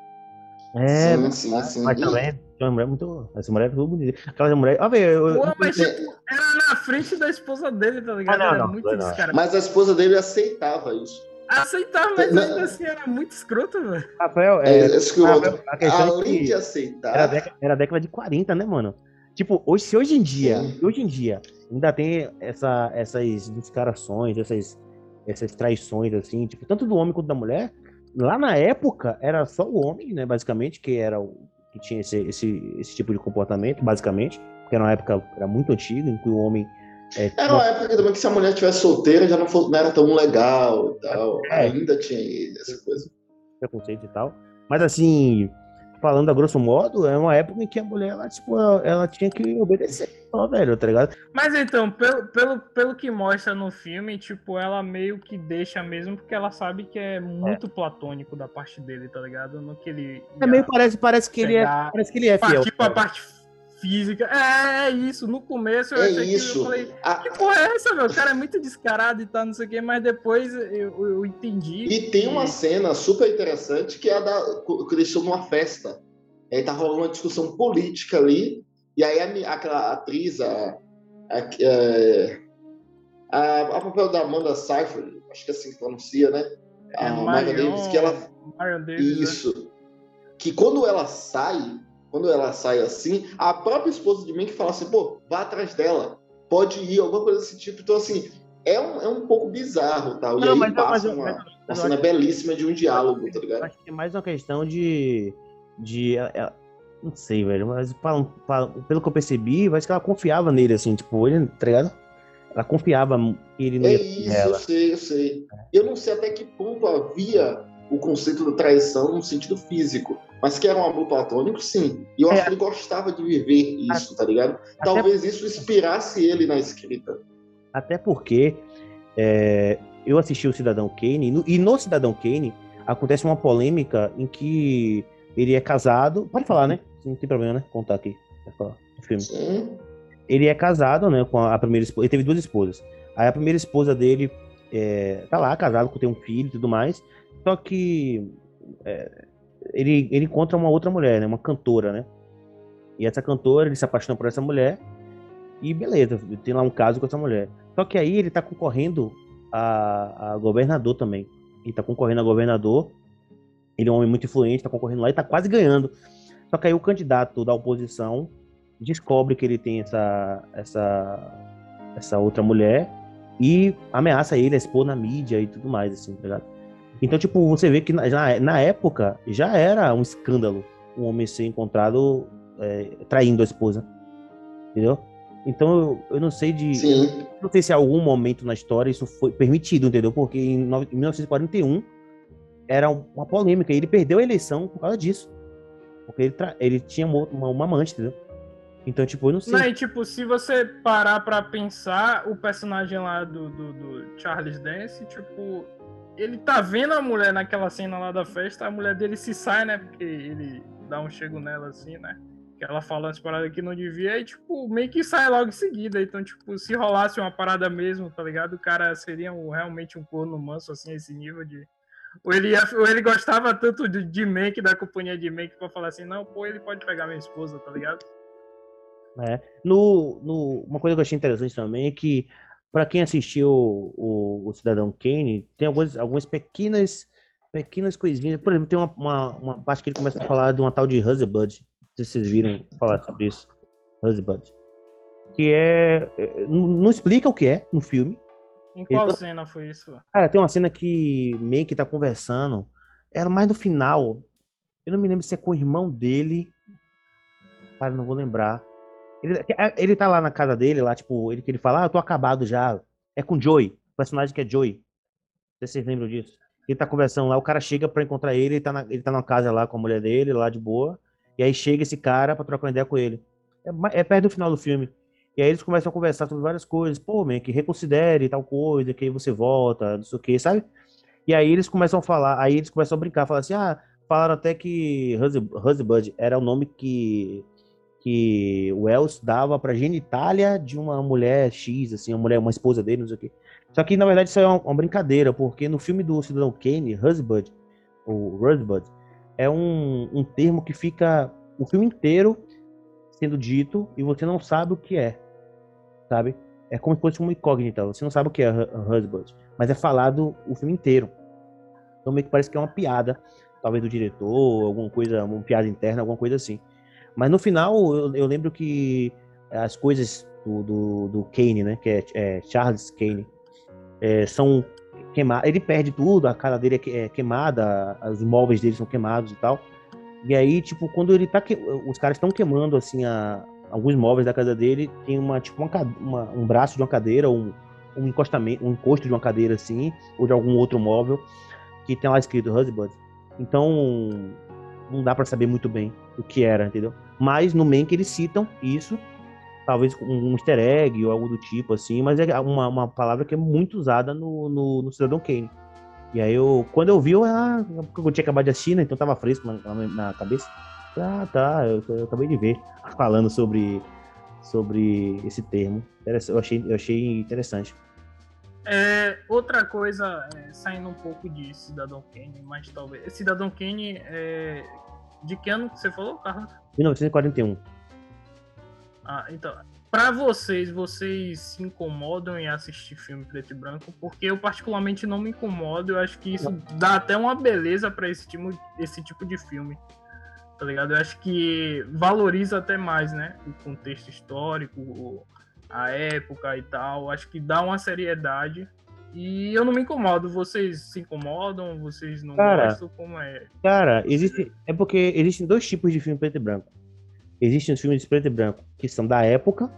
É, sim, sim, sim. mas também uma mulher muito. Essa mulher é muito bonita. Aquela mulher. Ó, velho. Pô, mas tipo, era na frente da esposa dele, tá ligado? Ah, não, não, muito não, Mas a esposa dele aceitava isso. Aceitar, mas não. ainda assim era muito escroto, velho. Rafael, é, é escroto. a questão é Além é de aceitar. Era a, década, era a década de 40, né, mano? Tipo, hoje, se hoje em dia, hoje em dia, ainda tem essa, essas descarações, essas, essas traições, assim, tipo, tanto do homem quanto da mulher, lá na época era só o homem, né, basicamente, que era o que tinha esse, esse, esse tipo de comportamento, basicamente, porque era uma época era muito antiga, em que o homem é, era uma época também que se a mulher estivesse solteira já não, fosse, não, era tão legal e tal. É, Ainda tinha essa coisa. Preconceito e tal. Mas assim, falando a grosso modo, é uma época em que a mulher, ela, tipo, ela, ela tinha que obedecer, ó, velho, tá ligado? Mas então, pelo, pelo, pelo que mostra no filme, tipo, ela meio que deixa mesmo, porque ela sabe que é muito é. platônico da parte dele, tá ligado? No que ele. É meio parece, parece que ele é. Parece que ele é fiel. Tipo, a parte física. É, é isso. No começo eu É achei isso. que eu falei, A- que porra é essa, meu? O cara é muito descarado e tal, não sei o quê, mas depois eu, eu entendi. E tem uma que- cena super interessante que é a da que estão numa festa. Aí tá rolando uma discussão política ali. E aí a, aquela atriz, a, a, é, a, a papel da Amanda Seyfried, acho que é assim que pronuncia, né? É, a Marion- Davis, que ela Davis, né? Isso. Que quando ela sai, quando ela sai assim, a própria esposa de mim que fala assim, pô, vá atrás dela, pode ir, alguma coisa desse tipo. Então, assim, é um, é um pouco bizarro, tal. E Não, aí mas, passa mas, uma, mas- uma mas cena belíssima de um diálogo, tá ligado? acho que é mais uma questão de. de ela- ela- não sei, velho, mas pra- pra- pelo que eu percebi, parece que ela confiava nele, assim, tipo, ele, tá ligado? Ela confiava que ele não É isso, trair eu sei, eu sei. Eu não sei até que ponto havia o conceito da traição no sentido físico, mas que era um amor platônico, sim. E eu acho É. que ele gostava de viver isso, tá ligado? Talvez isso inspirasse ele na escrita. Até porque é, eu assisti o Cidadão Kane, e no, e no Cidadão Kane acontece uma polêmica em que ele é casado. Pode falar, né? Não tem problema, né? Contar aqui. Falar filme. Sim. Ele é casado, né, com a, a primeira esposa. Ele teve duas esposas. Aí a primeira esposa dele é, tá lá, casado, com tem um filho e tudo mais. Só que é, ele, ele encontra uma outra mulher, né? Uma cantora, né? E essa cantora, ele se apaixona por essa mulher. E beleza, tem lá um caso com essa mulher. Só que aí ele tá concorrendo a, a governador também. Ele tá concorrendo a governador. Ele é um homem muito influente, tá concorrendo lá e tá quase ganhando. Só que aí o candidato da oposição descobre que ele tem essa, essa, essa outra mulher e ameaça ele a expor na mídia e tudo mais, assim, tá ligado? Então, tipo, você vê que na, na época já era um escândalo um homem ser encontrado é, traindo a esposa. Entendeu? Então eu, eu não sei de. Sim. Não sei se em algum momento na história isso foi permitido, entendeu? Porque em no- em 1941 era um- uma polêmica e ele perdeu a eleição por causa disso. Porque ele, tra- ele tinha uma, uma, uma amante, entendeu? Então, tipo, eu não sei. Não, e tipo, se você parar pra pensar, o personagem lá do, do, do Charles Dance, tipo, ele tá vendo a mulher naquela cena lá da festa, a mulher dele se sai, né? Porque ele dá um chego nela assim, né? Que ela fala umas paradas que não devia, e tipo, meio que sai logo em seguida. Então, tipo, se rolasse uma parada mesmo, tá ligado? O cara seria um- realmente um corno manso, assim, esse nível de. Ou ele, ou ele gostava tanto de, de Mank, da companhia de Mank, pra falar assim, não, pô, ele pode pegar minha esposa, tá ligado? É. No, no, uma coisa que eu achei interessante também é que, para quem assistiu o, o Cidadão Kane, tem algumas, algumas pequenas, pequenas coisinhas. Por exemplo, tem uma, uma, uma parte que ele começa a falar de uma tal de Husband. Não sei se vocês viram falar sobre isso. Husband. Que é. é, Não não explica o que é no filme. Em qual Então- cena foi isso? Cara, tem uma cena que meio que tá conversando. Era mais no final. Eu não me lembro se é com o irmão dele. Cara, não vou lembrar. Ele, é, ele tá lá na casa dele, lá, tipo, ele que ele fala, ah, eu tô acabado já. É com Joey, o personagem que é Joey. Se vocês lembram disso. Ele tá conversando lá, o cara chega pra encontrar ele, ele tá, na, ele tá numa casa lá com a mulher dele, lá de boa. E aí chega esse cara pra trocar uma ideia com ele. É, é perto do final do filme. E aí eles começam a conversar sobre várias coisas. Pô, man, que reconsidere tal coisa, que aí você volta, não sei o que, sabe? E aí eles começam a falar, aí eles começam a brincar, falar assim, ah, falaram até que Husband era o nome que, que o Wells dava pra genitália de uma mulher X, assim, uma mulher, uma esposa dele, não sei o quê. Só que, na verdade, isso é uma, uma brincadeira, porque no filme do Cidadão Kane, Husband, ou Rosebud, é um, um termo que fica o filme inteiro sendo dito e você não sabe o que é, sabe? É como se fosse uma incógnita, você não sabe o que é Hu- Husband, mas é falado o filme inteiro. Então meio que parece que é uma piada, talvez do diretor, alguma coisa, uma piada interna, alguma coisa assim. Mas no final, eu, eu lembro que as coisas do, do, do Kane, né, que é, é Charles Kane, é, são queimadas. Ele perde tudo, a cara dele é é queimada, os móveis dele são queimados e tal. E aí, tipo, quando ele tá. que- Os caras estão queimando, assim, a- alguns móveis da casa dele, tem uma, tipo, uma, uma- um braço de uma cadeira, um, um encostamento, um encosto de uma cadeira, assim, ou de algum outro móvel, que tem lá escrito Husband. Então, não dá pra saber muito bem o que era, entendeu? Mas no Mank eles citam isso, talvez um easter egg ou algo do tipo, assim, mas é uma, uma palavra que é muito usada no, no, no Cidadão Kane. E aí eu, quando eu vi, eu, ah, eu tinha acabado de assistir, né, então tava fresco na, na- na cabeça. Ah, tá. Eu, eu acabei de ver *laughs* falando sobre, sobre esse termo. Eu achei, eu achei interessante. É, outra coisa, é, saindo um pouco de Cidadão Kane, mas talvez. Cidadão Kane, é, de que ano que você falou, Carlos? 1941. Ah, então. Pra vocês, vocês se incomodam em assistir filme preto e branco? Porque eu particularmente não me incomodo, eu acho que isso dá até uma beleza para esse tipo, esse tipo de filme. Tá ligado? Eu acho que valoriza até mais, né? O contexto histórico, a época e tal. Acho que dá uma seriedade. E eu não me incomodo. Vocês se incomodam? Vocês não Cara, gostam? Como é? Cara, existe, é porque existem dois tipos de filme preto e branco. Existem os filmes de preto e branco que são da época,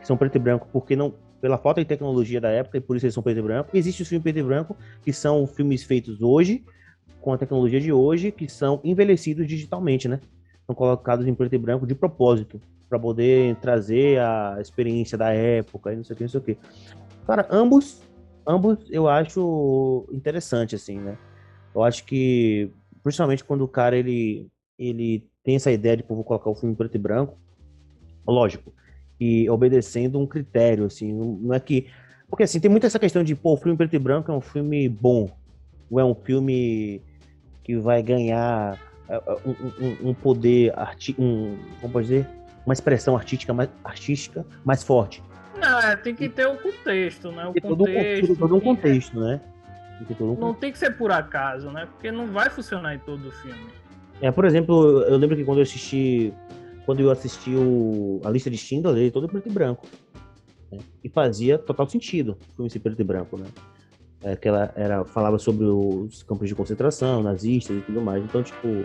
que são preto e branco porque não pela falta de tecnologia da época e por isso eles são preto e branco. E existem os filmes preto e branco que são filmes feitos hoje com a tecnologia de hoje que são envelhecidos digitalmente, né? São colocados em preto e branco de propósito para poder trazer a experiência da época e não sei o que, não sei o que. Cara, ambos, ambos eu acho interessante assim, né? Eu acho que principalmente quando o cara ele ele tem essa ideia de pô, vou colocar o filme preto e branco, lógico, e obedecendo um critério, assim, não, não é que. Porque assim, tem muito essa questão de, pô, o filme preto e branco é um filme bom, ou é um filme que vai ganhar é, é, um, um, um poder, arti um, como pode dizer, uma expressão artística mais, artística mais forte. Não, é, tem que ter o contexto, né? O tem todo, contexto. Um, todo um contexto, né? Tem todo um Não tem que ser por acaso, né? Porque não vai funcionar em todo o filme. É, por exemplo, eu lembro que quando eu assisti, quando eu assisti o, a lista de Schindler, ele todo preto e branco. né? E fazia total sentido o filme ser preto e branco, né? É, que ela era, falava sobre os campos de concentração, nazistas e tudo mais. Então, tipo,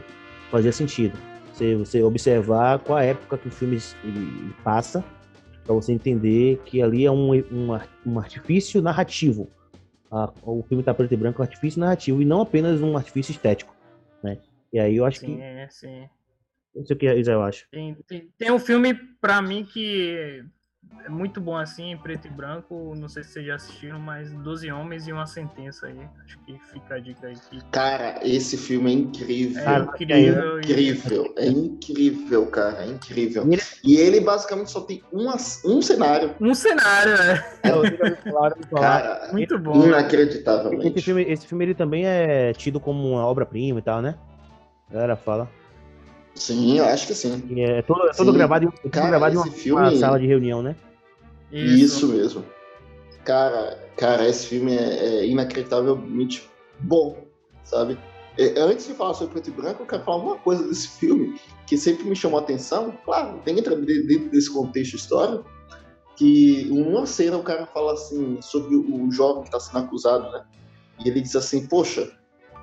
fazia sentido. Você, você observar qual a época que o filme passa, para você entender que ali é um, um, um artifício narrativo. Ah, o filme tá preto e branco é um artifício narrativo e não apenas um artifício estético, né? E aí eu acho Sim, que é, sim. não sei o que a Isa eu acho. Tem, tem, tem um filme, pra mim, que é muito bom assim, em preto e branco. Não sei se vocês já assistiram, mas 12 Homens e uma Sentença aí. Acho que fica a dica aí. Que Cara, esse filme é incrível. é Cara, incrível. e- incrível, é incrível, cara, é incrível. E ele- E ele basicamente só tem uma, um cenário. Um cenário, né? É, ouvi falar. *laughs* Cara, Muito bom. né? Esse inacreditavelmente. filme, esse filme ele também é tido como uma obra-prima e tal, né? A galera fala. Sim, eu acho que sim. E é todo, é todo Sim. gravado, em, é todo Cara, gravado em uma, filme- uma sala de reunião, né? Isso, mesmo. Cara, cara, esse filme é, é inacreditavelmente bom, sabe? É, antes de falar sobre preto e branco, eu quero falar uma coisa desse filme que sempre me chamou a atenção. Claro, tem entra de- dentro desse contexto histórico. Que em uma cena o cara fala assim sobre o jovem que está sendo acusado, né? E ele diz assim: Poxa,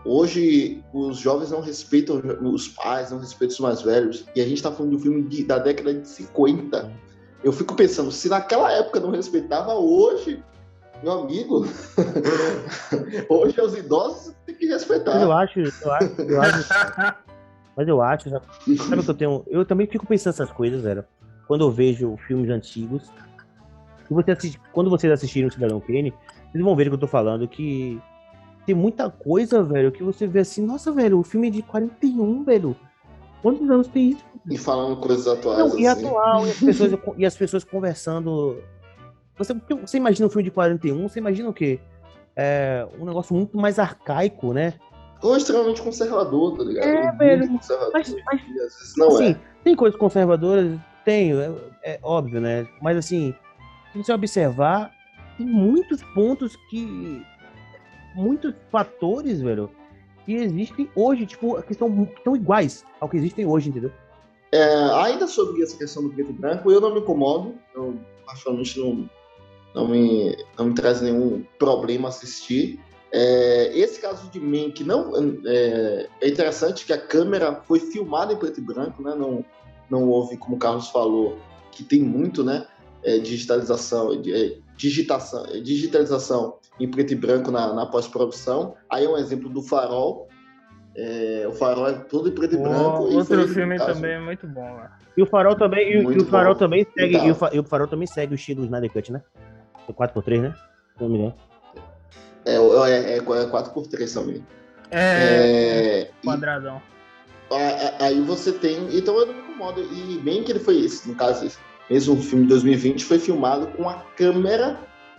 hoje os jovens não respeitam os pais, não respeitam os mais velhos. E a gente está falando de um filme de- da década de 50. Eu fico pensando, se naquela época não respeitava, hoje, meu amigo, *laughs* hoje os idosos têm que Mas eu respeitar. acho, eu acho, eu acho, mas eu acho, sabe o que eu tenho? Eu também fico pensando essas coisas, velho. Quando eu vejo filmes antigos, você assiste- quando vocês assistirem o Cidadão Kane, vocês vão ver o que eu tô falando, que tem muita coisa, velho, que você vê assim, nossa, velho, o filme é de 41, velho. Quantos anos tem isso? E falando coisas atuais, Não, e assim. atual, e as *laughs* pessoas, e as pessoas conversando. Você, você imagina um filme de 41, você imagina o quê? É, um negócio muito mais arcaico, né? Ou extremamente conservador, tá ligado? É, Muito velho, mas- mas- e não assim, é. tem coisas conservadoras? Tem, é, é óbvio, né? Mas assim, se você observar, tem muitos pontos que. Muitos fatores, velho, que existem hoje, tipo, que são, que são iguais ao que existem hoje, entendeu? É, ainda sobre essa questão do preto e branco, eu não me incomodo. Eu, particularmente, não, não, me, não me traz nenhum problema assistir. É, esse caso de Mank não é, é interessante que a câmera foi filmada em preto e branco, né? Não, não houve, como o Carlos falou, que tem muito, né? é, digitalização, é, digitação, é, digitalização em preto e branco na, na pós-produção. Aí é um exemplo do Farol. É, o Farol é todo em preto e branco. e Outro filme caso, também é muito bom lá. E o Farol também, e, o- e o Farol bom. também segue, e o, e o Farol também segue o estilo Snyder Cut, né? É 4x3, né? Se não me engano. É, é, é 4x3 também. É, É, e- quadradão. aí você tem. Então eu não me incomodo. E bem que ele foi esse, no caso, esse, mesmo o filme de 2020 foi filmado com a câmera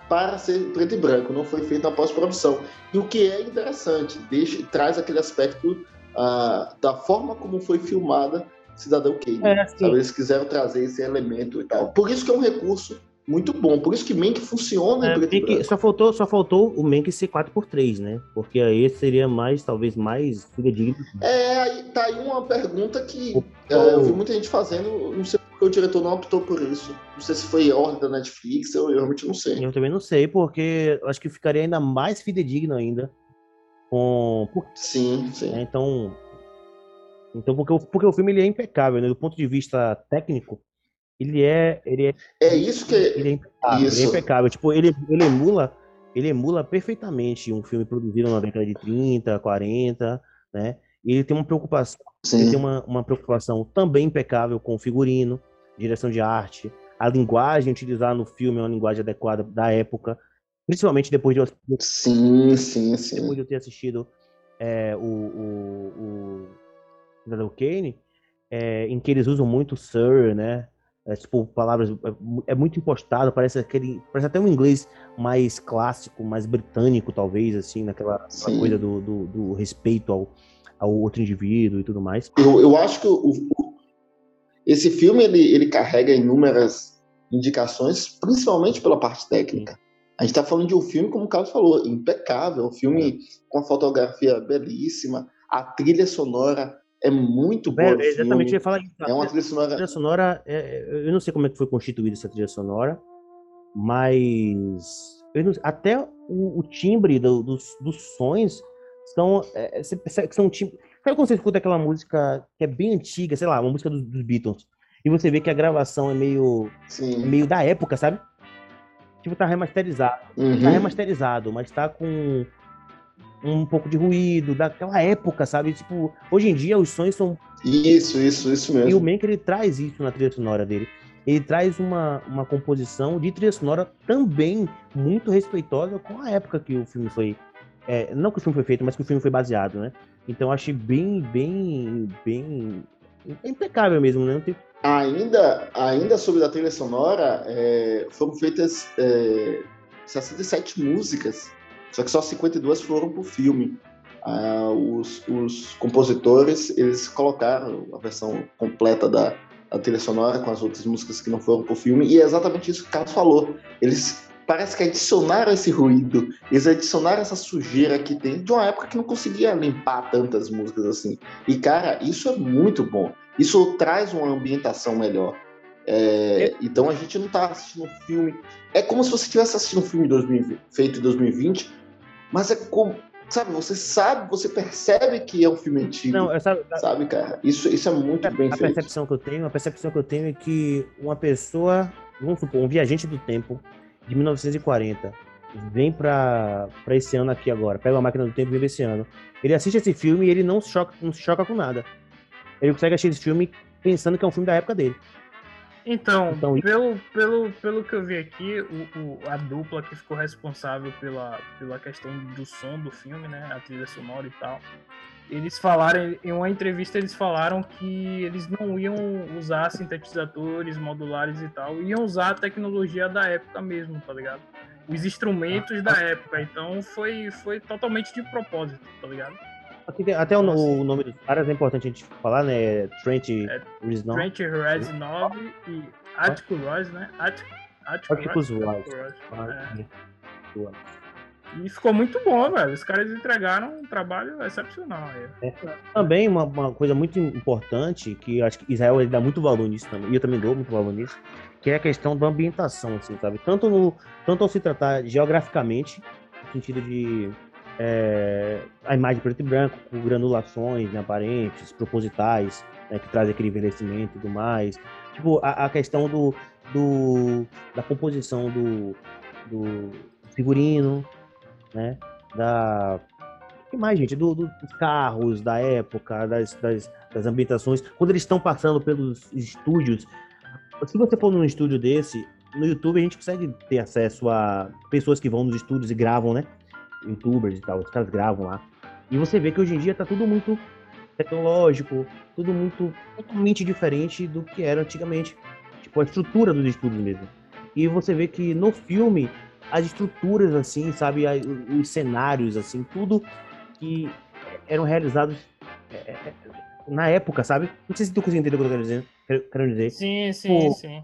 para ser preto e branco, não foi feito a pós-produção. E o que é interessante, deixa, traz aquele aspecto uh, da forma como foi filmada Cidadão Kane. É, Eles quiseram trazer esse elemento e tal. Por isso que é um recurso muito bom. Por isso que Mank funciona é, em preto só faltou, só faltou o Mank ser 4x3, né? Porque aí seria mais, talvez, mais fidedigno. É, aí tá aí uma pergunta que o... é, eu vi muita gente fazendo, não sei porque o diretor não optou por isso. Não sei se foi ordem da Netflix, eu, eu realmente não sei. Eu também não sei, porque acho que ficaria ainda mais fidedigno ainda. Com... Sim, sim. É, então, então porque, o, porque o filme ele é impecável, né? Do ponto de vista técnico, ele é. Ele é, é isso que. Ele é impecável. Isso. Ele é impecável. Tipo, ele, ele emula. Ele emula perfeitamente um filme produzido na década de 30, 40, né? E ele tem uma preocupação. Sim. Ele tem uma, uma preocupação também impecável com o figurino, direção de arte. A linguagem utilizada no filme é uma linguagem adequada da época. Principalmente depois de eu, sim, sim, sim. Depois de eu ter assistido é, o, o, o Cidadão Kane, é, em que eles usam muito Sir, né? É, tipo, palavras. É, é muito impostado, parece aquele. Parece até um inglês mais clássico, mais britânico, talvez, assim, naquela coisa do, do, do, respeito ao, ao outro indivíduo e tudo mais. Eu, eu acho que o, o, esse filme ele, ele carrega inúmeras indicações, principalmente pela parte técnica. A gente está falando de um filme, como o Carlos falou, impecável, um filme com a fotografia belíssima, a trilha sonora é muito boa. É, exatamente, eu ia falar isso. É uma trilha sonora. Trilha sonora, é, é, eu não sei como é que foi constituída essa trilha sonora, mas não, até o, o timbre do, dos, dos sons são, é, que são timbres. Sabe quando você escuta aquela música que é bem antiga, sei lá, uma música dos, dos Beatles, e você vê que a gravação é meio, é meio da época, sabe? Tipo, tá remasterizado. Uhum. Tá remasterizado, mas tá com um pouco de ruído, daquela época, sabe? Tipo, hoje em dia os sons são. Isso, isso, isso mesmo. E o Mank ele traz isso na trilha sonora dele. Ele traz uma, uma composição de trilha sonora também muito respeitosa com a época que o filme foi. É, não que o filme foi feito, mas que o filme foi baseado, né? Então achei bem, bem, bem impecável mesmo, né? Tem... Ainda, ainda sobre a trilha sonora, é, foram feitas é, 67 músicas só que só 52 foram para o filme. Ah, os, os, compositores eles colocaram a versão completa da, trilha sonora com as outras músicas que não foram para o filme e é exatamente isso que o Carlos falou. Eles parece que adicionaram esse ruído, eles adicionaram essa sujeira que tem de uma época que não conseguia limpar tantas músicas assim. E cara, isso é muito bom. Isso traz uma ambientação melhor. É, então a gente não está assistindo um filme. É como se você estivesse assistindo um filme 2020, feito em 2020 mas é como. Sabe, você sabe, você percebe que é um filme antigo. Não, sabe, sabe, cara? Isso, isso é muito a, bem a feito. Percepção que eu tenho, a percepção que eu tenho é que uma pessoa, vamos supor, um viajante do tempo de 1940 vem para esse ano aqui agora, pega uma máquina do tempo e vem esse ano. Ele assiste esse filme e ele não choca, não se choca com nada. Ele consegue assistir esse filme pensando que é um filme da época dele. Então, então, pelo, pelo, pelo que eu vi aqui, o, o, a dupla que ficou responsável pela, pela questão do som do filme, né? A trilha sonora e tal. Eles falaram, em uma entrevista, eles falaram que eles não iam usar sintetizadores modulares e tal, iam usar a tecnologia da época mesmo, tá ligado? Os instrumentos ah, da época. Então foi, foi totalmente de propósito, tá ligado? Até o, o, nome dos caras é importante a gente falar, né? Trent é, Reznor. Trent Reznor e Atticus Ross, né? Atticus Ross. É. E ficou muito bom, velho. Os caras entregaram um trabalho excepcional. É. Também uma, uma, coisa muito importante, que acho que Israel ele dá muito valor nisso também, e eu também dou muito valor nisso, que é a questão da ambientação, assim, sabe? Tanto, no, tanto ao se tratar geograficamente, no sentido de é, a imagem preto e branco, com granulações né, aparentes, propositais, né, que traz aquele envelhecimento e tudo mais. Tipo, a, a questão do, do, da composição do, do figurino, né? Da. Que mais, gente? Do, do, dos carros da época, das, das, das ambientações. Quando eles estão passando pelos estúdios. Se você for num estúdio desse, no YouTube a gente consegue ter acesso a pessoas que vão nos estúdios e gravam, né? youtubers e tal, os caras gravam lá. E você vê que hoje em dia tá tudo muito tecnológico, tudo muito totalmente diferente do que era antigamente. Tipo, a estrutura dos estúdios mesmo. E você vê que no filme, as estruturas, assim, sabe, os cenários, assim, tudo que eram realizados é, é, na época, sabe? Não sei se tu conseguiu entender o que eu quero dizer. Quero dizer. Sim, sim, sim.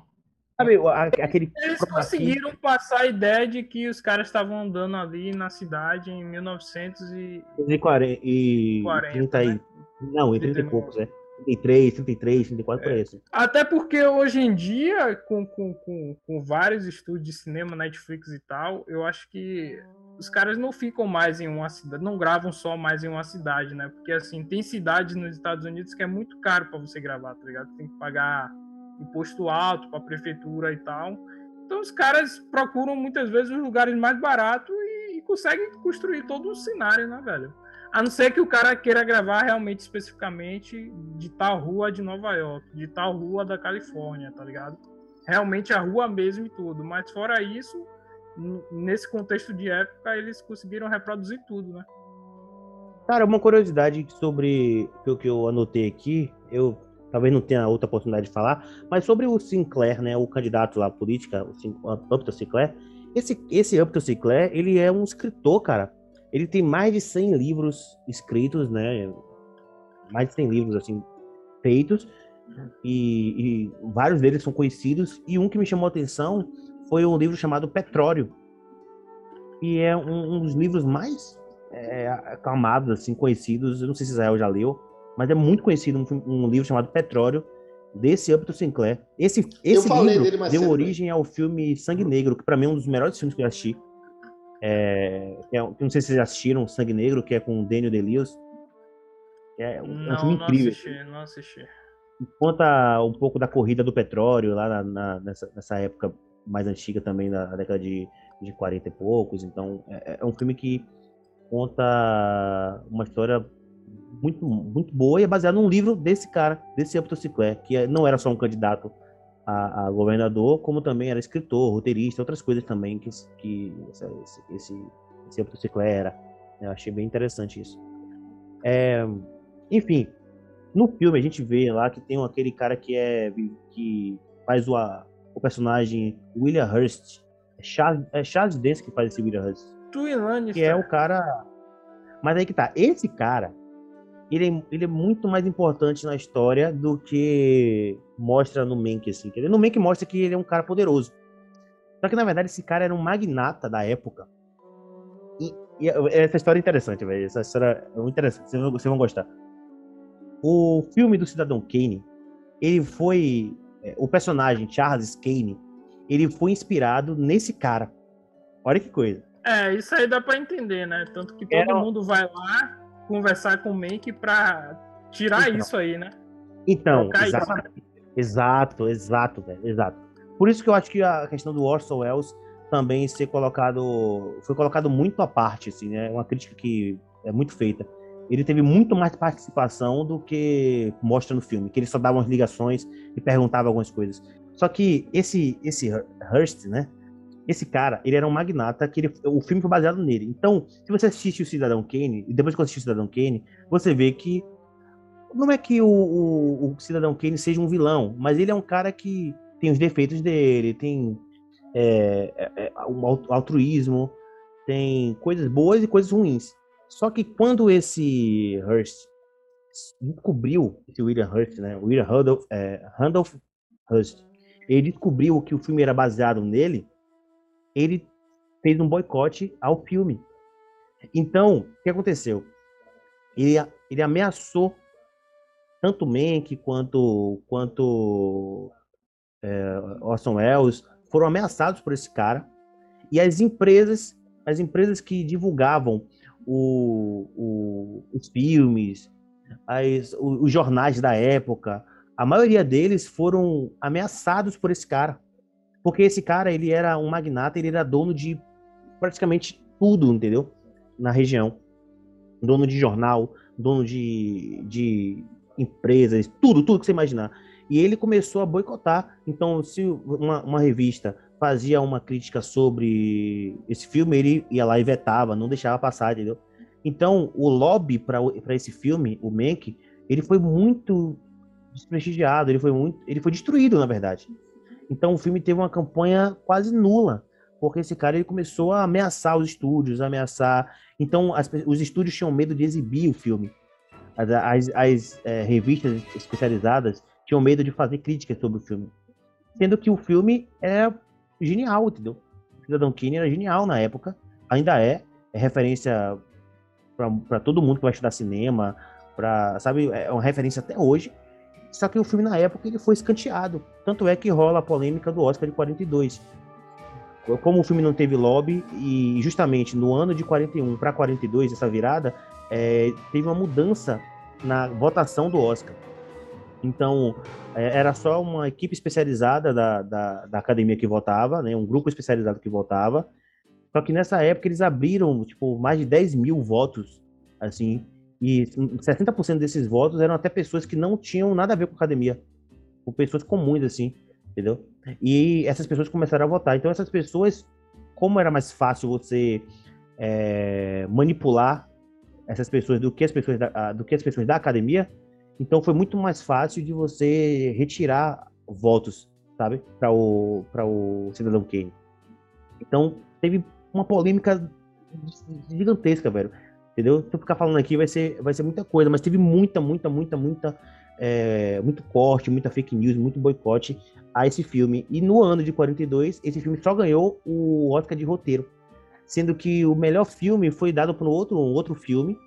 Sabe, aquele. Eles conseguiram passar a ideia de que os caras estavam andando ali na cidade em 1940 e. 30 né? Não, em 30 e poucos, é. 33, 33, 34, é. por isso. Até porque hoje em dia, com, com, com, com vários estúdios de cinema, Netflix e tal, eu acho que os caras não ficam mais em uma cidade, não gravam só mais em uma cidade, né? Porque assim, tem cidades nos Estados Unidos que é muito caro para você gravar, tá ligado? Tem que pagar imposto alto para a prefeitura e tal. Então os caras procuram muitas vezes os lugares mais baratos e, e conseguem construir todo um cenário, né, velho? A não ser que o cara queira gravar realmente especificamente de tal rua de Nova York, de tal rua da Califórnia, tá ligado? Realmente a rua mesmo e tudo. Mas fora isso, nesse contexto de época, eles conseguiram reproduzir tudo, né? Cara, uma curiosidade sobre o que eu anotei aqui, eu talvez não tenha outra oportunidade de falar, mas sobre o Sinclair, né, o candidato lá política, o Upton Sinclair, esse, esse Upton Sinclair, ele é um escritor, cara. Ele tem mais de 100 livros escritos, né, mais de 100 livros, assim, feitos, e, e vários deles são conhecidos, e um que me chamou a atenção foi um livro chamado Petróleo, que é um, um dos livros mais é, aclamados, assim, conhecidos, eu não sei se Israel já leu, mas é muito conhecido um, um livro chamado Petróleo, desse Upton Sinclair. Esse, esse livro deu cedo, origem ao filme Sangue Negro, que para mim é um dos melhores filmes que eu assisti. É, é, não sei se vocês assistiram Sangue Negro, que é com o Daniel Day-Lewis. É um, não, filme incrível. Não assisti, não assisti. Conta um pouco da corrida do petróleo lá na, na, nessa, nessa época mais antiga também, da década de, de 40 e poucos. Então, é, é um filme que conta uma história muito, muito boa e é baseado num livro desse cara, desse Upton Sinclair, que é, não era só um candidato a, a, governador, como também era escritor, roteirista, outras coisas também que, que esse, esse, esse Upton Sinclair era. Eu achei bem interessante isso. É, enfim, no filme a gente vê lá que tem aquele cara que é que faz o, o personagem William Hurst. É Charles, é Charles Dance que faz esse William Hurst. Que é o cara. Mas aí que tá. Esse cara, ele é, ele é muito mais importante na história do que mostra no Mank, assim. No Mank mostra que ele é um cara poderoso. Só que, na verdade, esse cara era um magnata da época. E, e essa história é interessante, velho. Essa história é muito interessante. Vocês vão, vocês vão gostar. O filme do Cidadão Kane, ele foi... É, o personagem, Charles Kane, ele foi inspirado nesse cara. Olha que coisa. É, isso aí dá pra entender, né? Tanto que todo era... mundo vai lá conversar com o Make para tirar então, isso aí, né? Então, exatamente. Exato, exato, velho, exato. Por isso que eu acho que a questão do Orson Welles também ser colocado, foi colocado muito à parte, assim, né? Uma crítica que é muito feita. Ele teve muito mais participação do que mostra no filme, que ele só dava umas ligações e perguntava algumas coisas. Só que esse esse Hurst, né? Esse cara, ele era um magnata, que ele, o filme foi baseado nele. Então, se você assiste o Cidadão Kane, e depois que você assiste o Cidadão Kane, você vê que não é que o, o, o, Cidadão Kane seja um vilão, mas ele é um cara que tem os defeitos dele, tem é, é, é um altruísmo, tem coisas boas e coisas ruins. Só que quando esse Hearst descobriu, esse William Hearst, né, William Randolph, é, Randolph Hearst, ele descobriu que o filme era baseado nele, ele fez um boicote ao filme. Então, o que aconteceu? Ele, ele ameaçou tanto Mank quanto quanto é, Orson Welles foram ameaçados por esse cara e as empresas as empresas que divulgavam o, o, os filmes as, os, os jornais da época a maioria deles foram ameaçados por esse cara porque esse cara, ele era um magnata, ele era dono de praticamente tudo, entendeu? Na região. Dono de jornal, dono de, de empresas, tudo, tudo que você imaginar. E ele começou a boicotar. Então, se uma, uma revista fazia uma crítica sobre esse filme, ele ia lá e vetava, não deixava passar, entendeu? Então, o lobby para esse filme, o Mank, ele foi muito desprestigiado, ele foi muito, ele foi destruído, na verdade. Então o filme teve uma campanha quase nula, porque esse cara ele começou a ameaçar os estúdios, ameaçar. Então as, os estúdios tinham medo de exibir o filme. As, as, as é, revistas especializadas tinham medo de fazer críticas sobre o filme. Sendo que o filme é genial, entendeu? Cidadão Kane era genial na época, ainda é, é referência para todo mundo que vai estudar cinema, para sabe, é uma referência até hoje. Só que o filme na época ele foi escanteado. Tanto é que rola a polêmica do Oscar de 42. Como o filme não teve lobby e justamente no ano de 41 para 42 essa virada é, teve uma mudança na votação do Oscar. Então, é, era só uma equipe especializada da, da, da, academia que votava, né, um grupo especializado que votava. Só que nessa época eles abriram tipo, mais de 10 mil votos, assim, e 60% desses votos eram até pessoas que não tinham nada a ver com academia, com pessoas comuns, assim, entendeu? E essas pessoas começaram a votar. Então, essas pessoas, como era mais fácil você é, manipular essas pessoas do que as pessoas da, do que as pessoas da academia, então foi muito mais fácil de você retirar votos, sabe, para o para o cidadão Kane. Então teve uma polêmica gigantesca, velho. Entendeu? Se eu ficar falando aqui vai ser vai ser muita coisa, mas teve muita, muita, muita, muita é, muito corte, muita fake news, muito boicote a esse filme. E no ano de 42, esse filme só ganhou o Oscar de roteiro, sendo que o melhor filme foi dado para um outro, um outro filme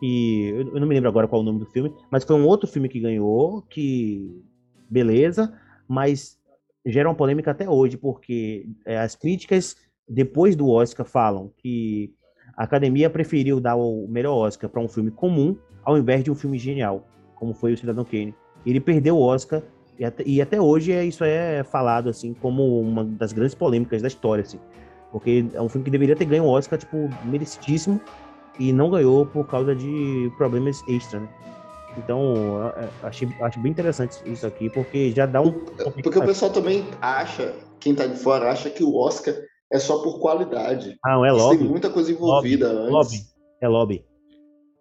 que eu não me lembro agora qual é o nome do filme, mas foi um outro filme que ganhou, que beleza, mas gera uma polêmica até hoje, porque é, as críticas depois do Oscar falam que a academia preferiu dar o melhor Oscar para um filme comum ao invés de um filme genial, como foi o Cidadão Kane. Ele perdeu o Oscar e até, e até hoje é, isso é falado assim como uma das grandes polêmicas da história, assim, porque é um filme que deveria ter ganho o Oscar tipo merecidíssimo e não ganhou por causa de problemas extra, né? Então, acho, acho bem interessante isso aqui, porque já dá um. Porque o pessoal também acha, quem tá de fora, acha que o Oscar é só por qualidade. Ah, não é lobby. Tem muita coisa envolvida lobby, antes. Lobby. É lobby.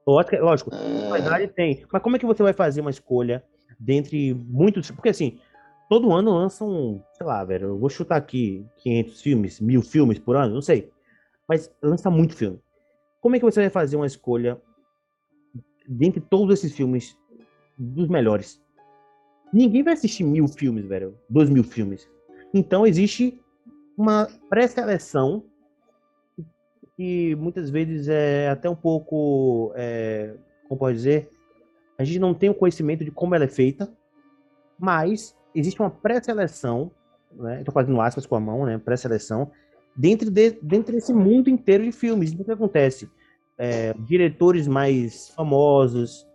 O Oscar, lógico, é... qualidade tem. Mas como é que você vai fazer uma escolha dentre muitos. Porque assim, todo ano lançam, sei lá, velho, eu vou chutar aqui 500 filmes, mil filmes por ano, não sei. Mas lança muito filme. Como é que você vai fazer uma escolha dentre todos esses filmes dos melhores? Ninguém vai assistir mil filmes, velho. Dois mil filmes. Então existe uma pré-seleção que muitas vezes é até um pouco, é, como pode dizer, a gente não tem o conhecimento de como ela é feita, mas existe uma pré-seleção, né? Estou fazendo aspas com a mão, né? Pré-seleção dentro, de, dentro desse mundo inteiro de filmes. Então, o que acontece? É, diretores mais famosos,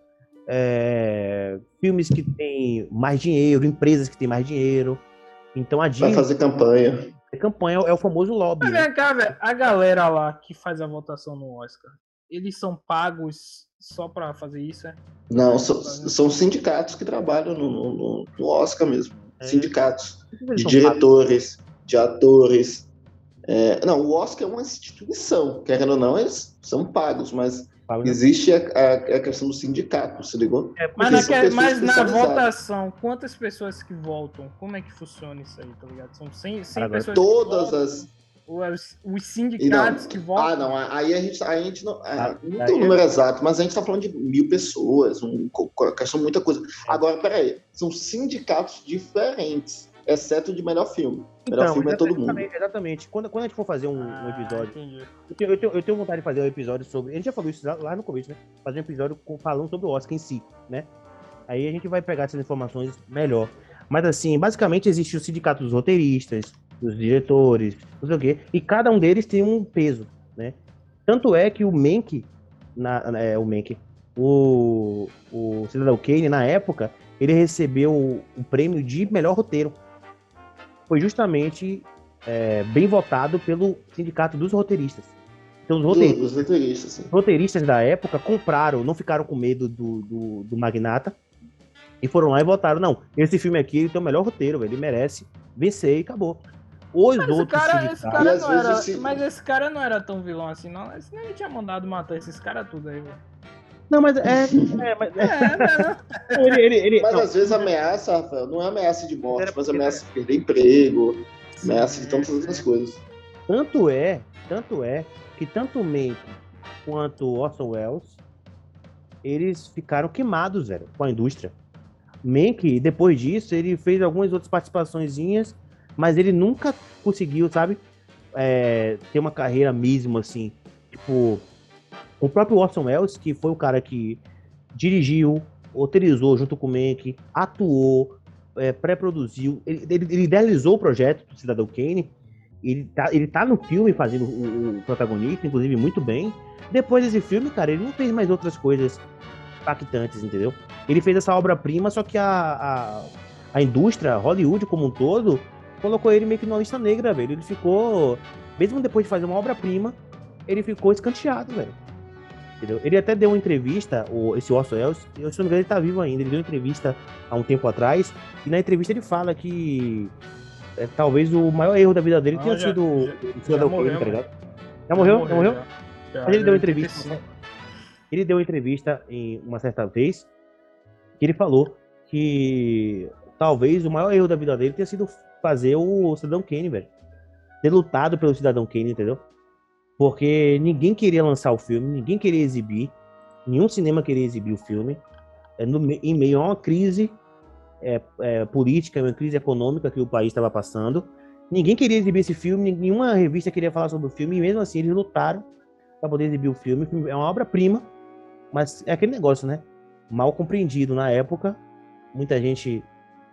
é, filmes que têm mais dinheiro, empresas que têm mais dinheiro. Então a Disney... Vai fazer campanha. A campanha é o famoso lobby. Né? Cá, a galera lá que faz a votação no Oscar, eles são pagos só para fazer isso, é? Não, são, são sindicatos que trabalham no, no, no Oscar mesmo. É. Sindicatos. De diretores, pagos? de atores, é, não, o Oscar é uma instituição, querendo ou não, eles são pagos, mas Pago existe a, a, a, questão do sindicato, se ligou? É, mas, na, mas na, votação, quantas pessoas que votam? Como é que funciona isso aí, tá ligado? São 100, 100 pessoas Todas as... Os, os sindicatos não, que votam. Ah, não, aí a gente, a gente não. É, ah, não tem o um número exato, mas a gente está falando de mil pessoas, um, questão muita coisa. Agora, peraí, são sindicatos diferentes exceto de melhor filme. Melhor então, filme é todo mundo. Exatamente. Quando, quando a gente for fazer um, ah, um episódio. Eu tenho, eu, tenho, eu tenho, vontade de fazer um episódio sobre. A gente já falou isso lá no começo, né? Fazer um episódio falando sobre o Oscar em si, né? Aí a gente vai pegar essas informações melhor. Mas assim, basicamente existe o sindicato dos roteiristas, dos diretores, não sei o quê. E cada um deles tem um peso, né? Tanto é que o Menck, na, é, o Menck, o, o Cidadão Kane, na época, ele recebeu o prêmio de melhor roteiro foi justamente é, bem votado pelo sindicato dos roteiristas. Então, os roteiristas, roteiristas, roteiristas, da época compraram, não ficaram com medo do, do, do, magnata e foram lá e votaram. Não, esse filme aqui ele tem o melhor roteiro, ele merece vencer e acabou. Os mas outros cara, esse cara não era, Mas esse cara não era tão vilão assim, não. Senão ele tinha mandado matar esses caras tudo aí, velho. Não, mas é. *laughs* é, mas, é, ele, ele, ele, mas às vezes ameaça, Rafael, não é ameaça de morte, mas ameaça de perder emprego, ameaça de tantas outras coisas. Tanto é, tanto é, que tanto o Mank quanto Orson Welles, eles ficaram queimados, velho, com a indústria. Mank, depois disso, ele fez algumas outras participações, mas ele nunca conseguiu, sabe, é, ter uma carreira mesmo, assim, tipo, o próprio Orson Welles, que foi o cara que dirigiu, autorizou junto com o Mank, atuou, é, pré-produziu, ele, ele, ele, idealizou o projeto do Cidadão Kane, ele tá, ele tá no filme fazendo o, o, protagonista, inclusive muito bem. Depois desse filme, cara, ele não fez mais outras coisas impactantes, entendeu? Ele fez essa obra-prima, só que a, a, a indústria, Hollywood como um todo, colocou ele meio que numa lista negra, velho. Ele ficou, mesmo depois de fazer uma obra-prima, ele ficou escanteado, velho. Entendeu? Ele até deu uma entrevista, o, esse Orson Welles, eu se não me engano ele tá vivo ainda, ele deu uma entrevista há um tempo atrás, e na entrevista ele fala que é, talvez o maior erro da vida dele ah, tenha já, sido o Cidadão Kane, tá ligado? Já morreu? Já morreu? Já. Mas ele deu uma entrevista. Né? Ele deu uma entrevista em uma certa vez que ele falou que talvez o maior erro da vida dele tenha sido fazer o Cidadão Kane, velho. Ter lutado pelo Cidadão Kane, entendeu? Porque ninguém queria lançar o filme, ninguém queria exibir, nenhum cinema queria exibir o filme, é, no, em meio a uma crise é, é, política, uma crise econômica que o país estava passando. Ninguém queria exibir esse filme, nenhuma revista queria falar sobre o filme, e mesmo assim eles lutaram para poder exibir o filme. É uma obra-prima, mas é aquele negócio, né? Mal compreendido na época, muita gente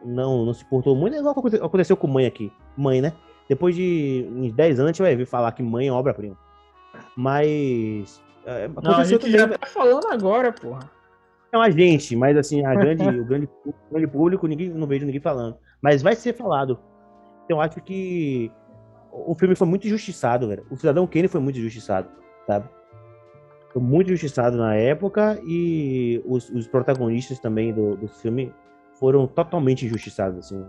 não, não se portou muito. É igual aconteceu com mãe aqui. Mãe, né? Depois de uns 10 anos, a gente vai ver falar que mãe é obra-prima. Mas. É, não, a gente também... já tá falando agora, porra. Não, a gente, mas assim, a grande, o, grande, o grande público, ninguém, não vejo ninguém falando. Mas vai ser falado. Então, eu acho que o filme foi muito injustiçado, velho. O Cidadão Kane foi muito injustiçado, sabe? Foi muito injustiçado na época e os, os protagonistas também do, do filme foram totalmente injustiçados, assim.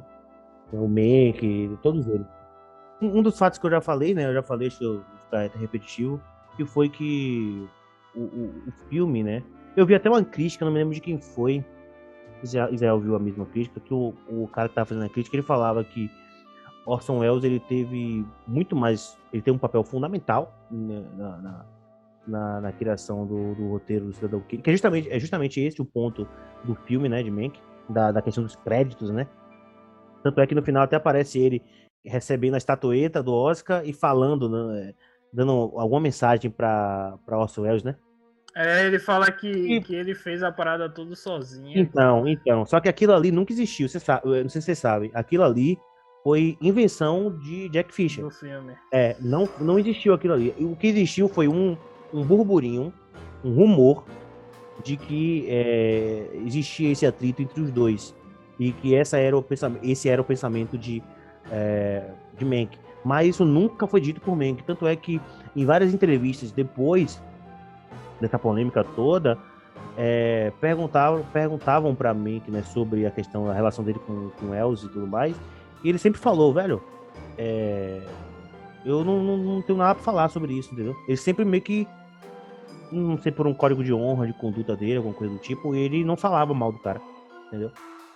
O Mank, todos eles. Um, dos fatos que eu já falei, né? Eu já falei, deixa eu ficar repetitivo, que foi que o, o, o, filme, né? Eu vi até uma crítica, não me lembro de quem foi. Israel viu a mesma crítica, que o, o cara que tava fazendo a crítica, ele falava que Orson Welles ele teve muito mais. Ele tem um papel fundamental né, na, na, na, na criação do, do, roteiro do Cidadão Kane, que é justamente, é justamente esse o ponto do filme, né, de Mank, da, da questão dos créditos, né? Tanto é que no final até aparece ele recebendo a estatueta do Oscar e falando, né, dando alguma mensagem para Orson Welles, né? É, ele fala que, e... que ele fez a parada tudo sozinho. Então, então. Só que aquilo ali nunca existiu, você sabe, não sei se vocês sabem. Aquilo ali foi invenção de Jack Fisher. Do filme. É, não, não existiu aquilo ali. O que existiu foi um, um burburinho, um rumor de que é, existia esse atrito entre os dois. E que essa era o pensamento, esse era o pensamento de, é, de Mank. Mas isso nunca foi dito por Mank. Tanto é que em várias entrevistas depois dessa polêmica toda, é, perguntavam, perguntavam para mim né, sobre a questão da relação dele com, com Elze e tudo mais. E ele sempre falou, velho, é, eu não, não, não, tenho nada pra falar sobre isso, entendeu? Ele sempre meio que, não sei por um código de honra, de conduta dele, alguma coisa do tipo, ele não falava mal do cara, entendeu?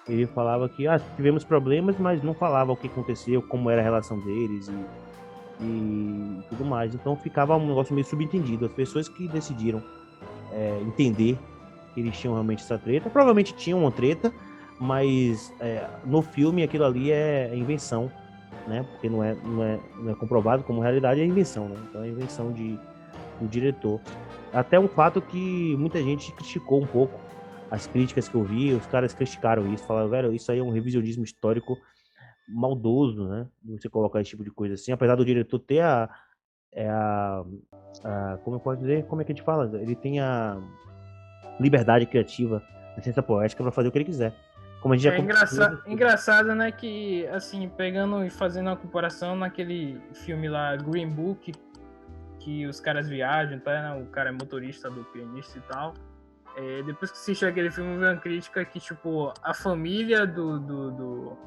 Ele falava que, ah, tivemos problemas, mas não falava o que aconteceu, como era a relação deles e e tudo mais. Então ficava um negócio meio subentendido. As pessoas que decidiram é, entender que eles tinham realmente essa treta, provavelmente tinham uma treta, mas é, no filme aquilo ali é invenção, né? Porque não é, não é, não é comprovado como realidade, é invenção, né? Então é invenção de, do diretor. Até um fato que muita gente criticou um pouco as críticas que eu vi, os caras criticaram isso, falaram, velho, isso aí é um revisionismo histórico maldoso, né? Você colocar esse tipo de coisa assim, apesar do diretor ter a, é a, a, como eu posso dizer, como é que a gente fala? Ele tem a liberdade criativa, a ciência poética para fazer o que ele quiser. Como a gente é já engraçado, engraçado, né, que assim, pegando e fazendo uma comparação naquele filme lá Green Book, que os caras viajam, tá, né? o cara é motorista do pianista e tal. É, depois que assistiu aquele filme, veio uma crítica que, tipo, a família do, do, do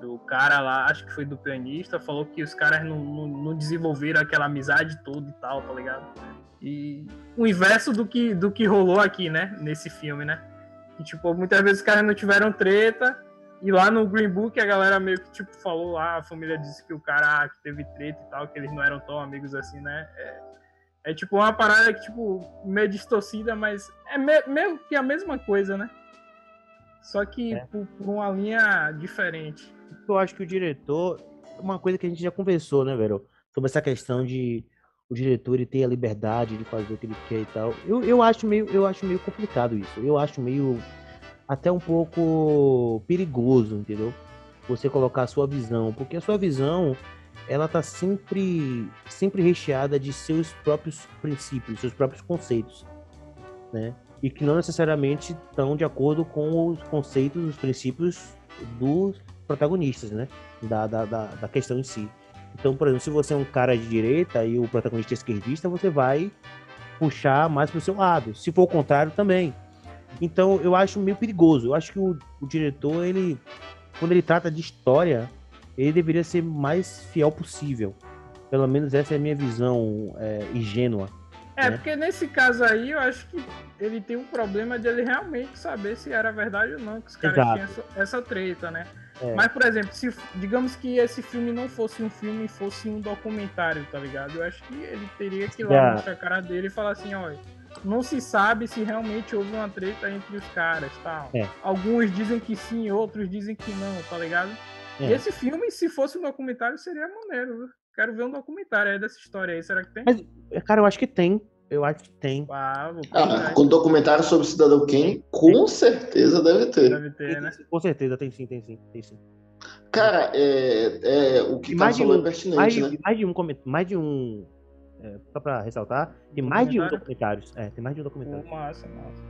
do cara lá, acho que foi do pianista, falou que os caras não, não, não, desenvolveram aquela amizade toda e tal, tá ligado? E o inverso do que, do que rolou aqui, né? Nesse filme, né? Que, tipo, muitas vezes os caras não tiveram treta, e lá no Green Book a galera meio que, tipo, falou lá, a família disse que o cara ah, que teve treta e tal, que eles não eram tão amigos assim, né? É, é tipo uma parada que, tipo, meio distorcida, mas é meio que a mesma coisa, né? Só que é. por, por, uma linha diferente. Eu acho que o diretor, uma coisa que a gente já conversou, né, velho? Sobre essa questão de o diretor ele ter a liberdade de fazer o que ele quer e tal. Eu, eu, acho, meio, eu acho meio complicado isso. Eu acho meio até um pouco perigoso, entendeu? Você colocar a sua visão, porque a sua visão ela tá sempre sempre recheada de seus próprios princípios, seus próprios conceitos, né? E que não necessariamente estão de acordo com os conceitos, os princípios dos protagonistas, né? Da, da, da, da questão em si. Então, por exemplo, se você é um cara de direita e o protagonista é esquerdista, você vai puxar mais para o seu lado. Se for o contrário, também. Então, eu acho meio perigoso. Eu acho que o, o diretor, ele, quando ele trata de história, ele deveria ser mais fiel possível. Pelo menos essa é a minha visão é, ingênua. É, né? porque nesse caso aí, eu acho que ele tem um problema de ele realmente saber se era verdade ou não, que os caras tinham essa, essa treta, né? É. Mas, por exemplo, se digamos que esse filme não fosse um filme, fosse um documentário, tá ligado? Eu acho que ele teria que ir lá mostrar a cara dele e falar assim, olha, não se sabe se realmente houve uma treta entre os caras, tal. É. Alguns dizem que sim, outros dizem que não, tá ligado? É. E esse filme, se fosse um documentário, seria maneiro, viu? Quero ver um documentário aí dessa história aí, será que tem? Mas, cara, eu acho que tem. Eu acho que tem. Ah, ah com documentário sobre o Cidadão Kane, com certeza deve ter. Deve ter, né? Com certeza, tem sim, tem sim, tem sim. Cara, é, é o que mais tá de um, é pertinente, mais, né? Mais de um, mais de um é, só pra ressaltar, tem mais de um documentários. É, tem mais de um documentário. Massa, massa.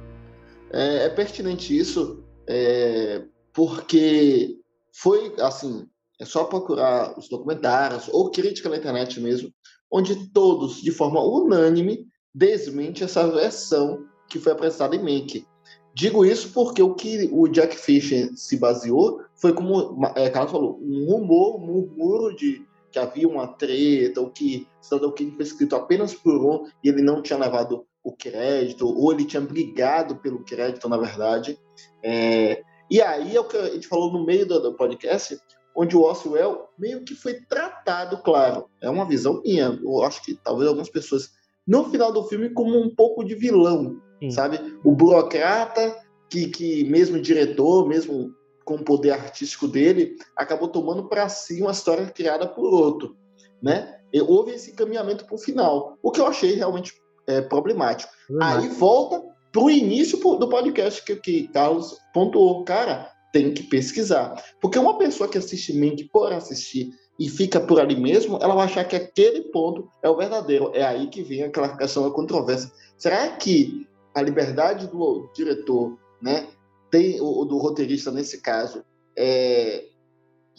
É, é pertinente isso, é, porque foi, assim, é só procurar os documentários ou crítica na internet mesmo, onde todos, de forma unânime, desmente essa versão que foi apresentada em Make. Digo isso porque o que o Jack Fisher se baseou foi, como é, Carlos falou, um rumor, um murmúrio de que havia uma treta, ou que Cidadão Kane foi escrito apenas por um e ele não tinha levado o crédito, ou ele tinha brigado pelo crédito, na verdade. É, e aí é o que a gente falou no meio do, do podcast, onde o Oswell meio que foi tratado, claro, é uma visão minha, eu acho que talvez algumas pessoas, no final do filme, como um pouco de vilão, Sim. sabe? O burocrata, que, que mesmo diretor, mesmo com o poder artístico dele, acabou tomando para si uma história criada por outro, né? E houve esse caminhamento para o final, o que eu achei realmente é, problemático. Aí volta para o início do podcast que, que Carlos pontuou, cara, tem que pesquisar, porque uma pessoa que assiste Mink por assistir e fica por ali mesmo, ela vai achar que aquele ponto é o verdadeiro. É aí que vem aquela questão da controvérsia. Será que a liberdade do diretor, né, tem o, do roteirista nesse caso é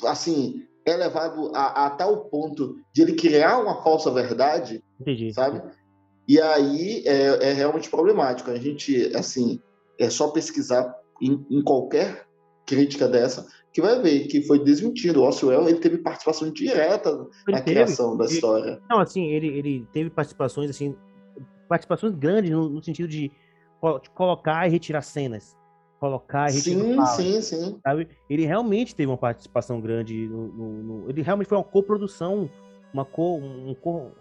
assim é levado a, a, tal ponto de ele criar uma falsa verdade, Entendi. sabe? E aí é, é, realmente problemático. A gente assim é só pesquisar em, em, qualquer crítica dessa que vai ver que foi desmentido. O Oswell ele teve participação direta ele na teve. criação da história. Não, assim ele, ele teve participações assim participações grandes no, no sentido de colocar e retirar cenas colocar sim, fala, sim, sim. Sabe? Ele realmente teve uma participação grande no, no, no ele realmente foi uma coprodução, uma co, um co,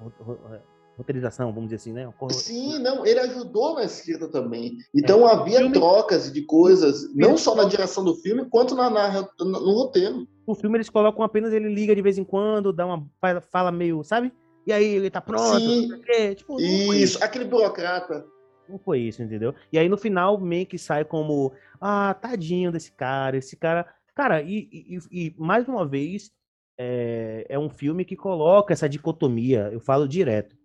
roteirização, vamos dizer assim, né? Sim, não, ele ajudou na escrita também. Então é. havia filme... trocas de coisas, não só na direção do filme, quanto na, na, no roteiro. O filme eles colocam apenas ele liga de vez em quando, dá uma fala meio, sabe? E aí ele tá pronto, Sim, tipo, isso, aquele burocrata. Não foi isso, entendeu? E aí no final meio que sai como, ah, tadinho desse cara, esse cara. Cara, e, e, e mais uma vez, é, é, um filme que coloca essa dicotomia, eu falo direto,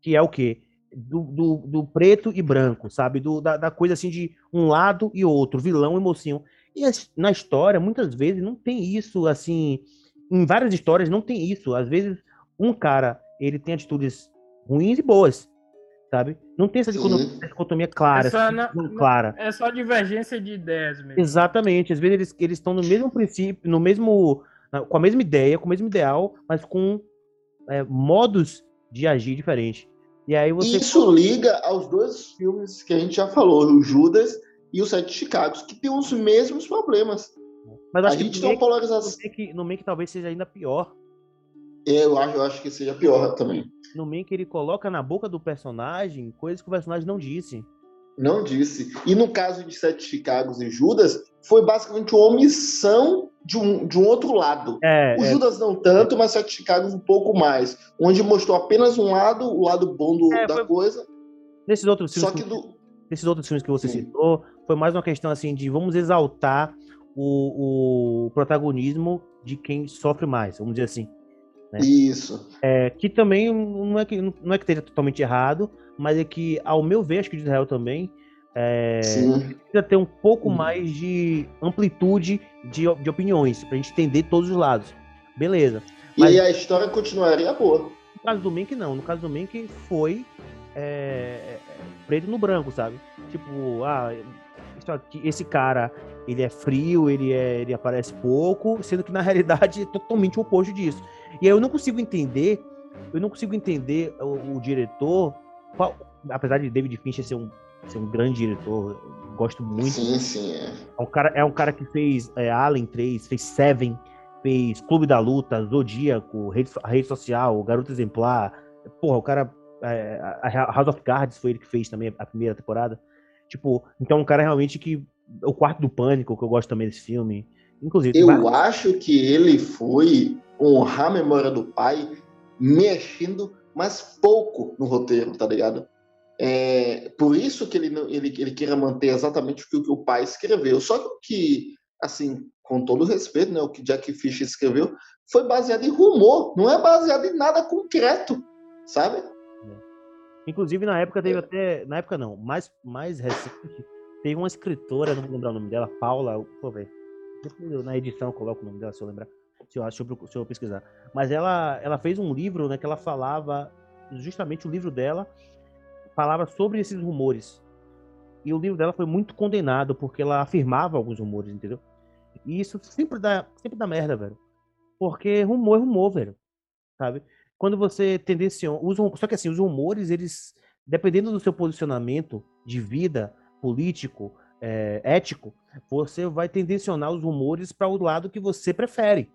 que é o quê? Do, do, do preto e branco, sabe? Do, da, da, coisa assim de um lado e outro, vilão e mocinho. E na história, muitas vezes, não tem isso, assim. Em várias histórias não tem isso. Às vezes, um cara, ele tem atitudes ruins e boas sabe? Não tem essa dicotomia, essa dicotomia clara, É só, divisão na- clara. é só divergência de ideias mesmo. Exatamente. Às vezes eles eles estão no mesmo princípio, no mesmo com a mesma ideia, com o mesmo ideal, mas com é, modos de agir diferentes. E aí você Isso liga aos dois filmes que a gente já falou, o Judas e o Sete de Chicago, que tem os mesmos problemas. mas eu A acho que gente tem uma polarização. no Mank- no Mank talvez seja ainda pior. Eu acho, eu acho que seja pior também. No Mank ele coloca na boca do personagem coisas que o personagem não disse. Não disse. E no caso de Sete Chicagos e Judas, foi basicamente uma omissão de um, de um outro lado. É, O é, Judas não tanto, mas Sete Chicagos um pouco mais. Onde mostrou apenas um lado, o lado bom do- É, da foi- coisa. nesses outros filmes Só que que- do. nesses outros filmes que você Sim. citou, foi mais uma questão assim de vamos exaltar o, o protagonismo de quem sofre mais, vamos dizer assim. É. Isso. É, que também não é que, não é que esteja totalmente errado, mas é que, ao meu ver, acho que de Israel também, é, precisa ter um pouco Hum. mais de amplitude de, de opiniões, pra gente entender todos os lados. Beleza. E Mas- aí a história continuaria boa. No caso do Mank, não. No caso do Mank, foi é, preto no branco, sabe? Tipo, ah, esse cara, ele é frio, ele, é, ele aparece pouco, sendo que na *laughs* realidade é totalmente o oposto disso. E aí eu não consigo entender, eu não consigo entender o, o diretor, qual- apesar de David Fincher ser um, ser um grande diretor, gosto muito Sim, sim. É. é um cara, é um cara que fez é, Alien 3, fez Seven, fez Clube da Luta, Zodíaco, Rede, Rede Social, Garoto Exemplar. Porra, o cara. é, a House of Cards foi ele que fez também a primeira temporada. Tipo, então é um cara realmente que. O Quarto do Pânico, que eu gosto também desse filme. Inclusive, Eu vários- acho que ele foi honrar a memória do pai mexendo, mas pouco no roteiro, tá ligado? É, por isso que ele, ele, ele queira manter exatamente o que, o pai escreveu. Só que o que, assim, com todo respeito, né, o que Jack Fisher escreveu foi baseado em rumor, não é baseado em nada concreto, sabe? Inclusive, na época É. teve até. Na época não, mais, mais recente, teve uma escritora, não vou lembrar o nome dela, Paula. Pô, velho. Na edição eu coloco o nome dela se eu lembrar. Se eu, se eu, se eu pesquisar. Mas ela, ela fez um livro, né, que ela falava. Justamente o livro dela falava sobre esses rumores. E o livro dela foi muito condenado, porque ela afirmava alguns rumores, entendeu? E isso sempre dá, sempre dá merda, velho. Porque rumor é rumor, velho. Sabe? quando você tendenciona. Só que assim, os rumores, eles. Dependendo do seu posicionamento de vida, político, é, ético, você vai tendencionar os rumores para o lado que você prefere.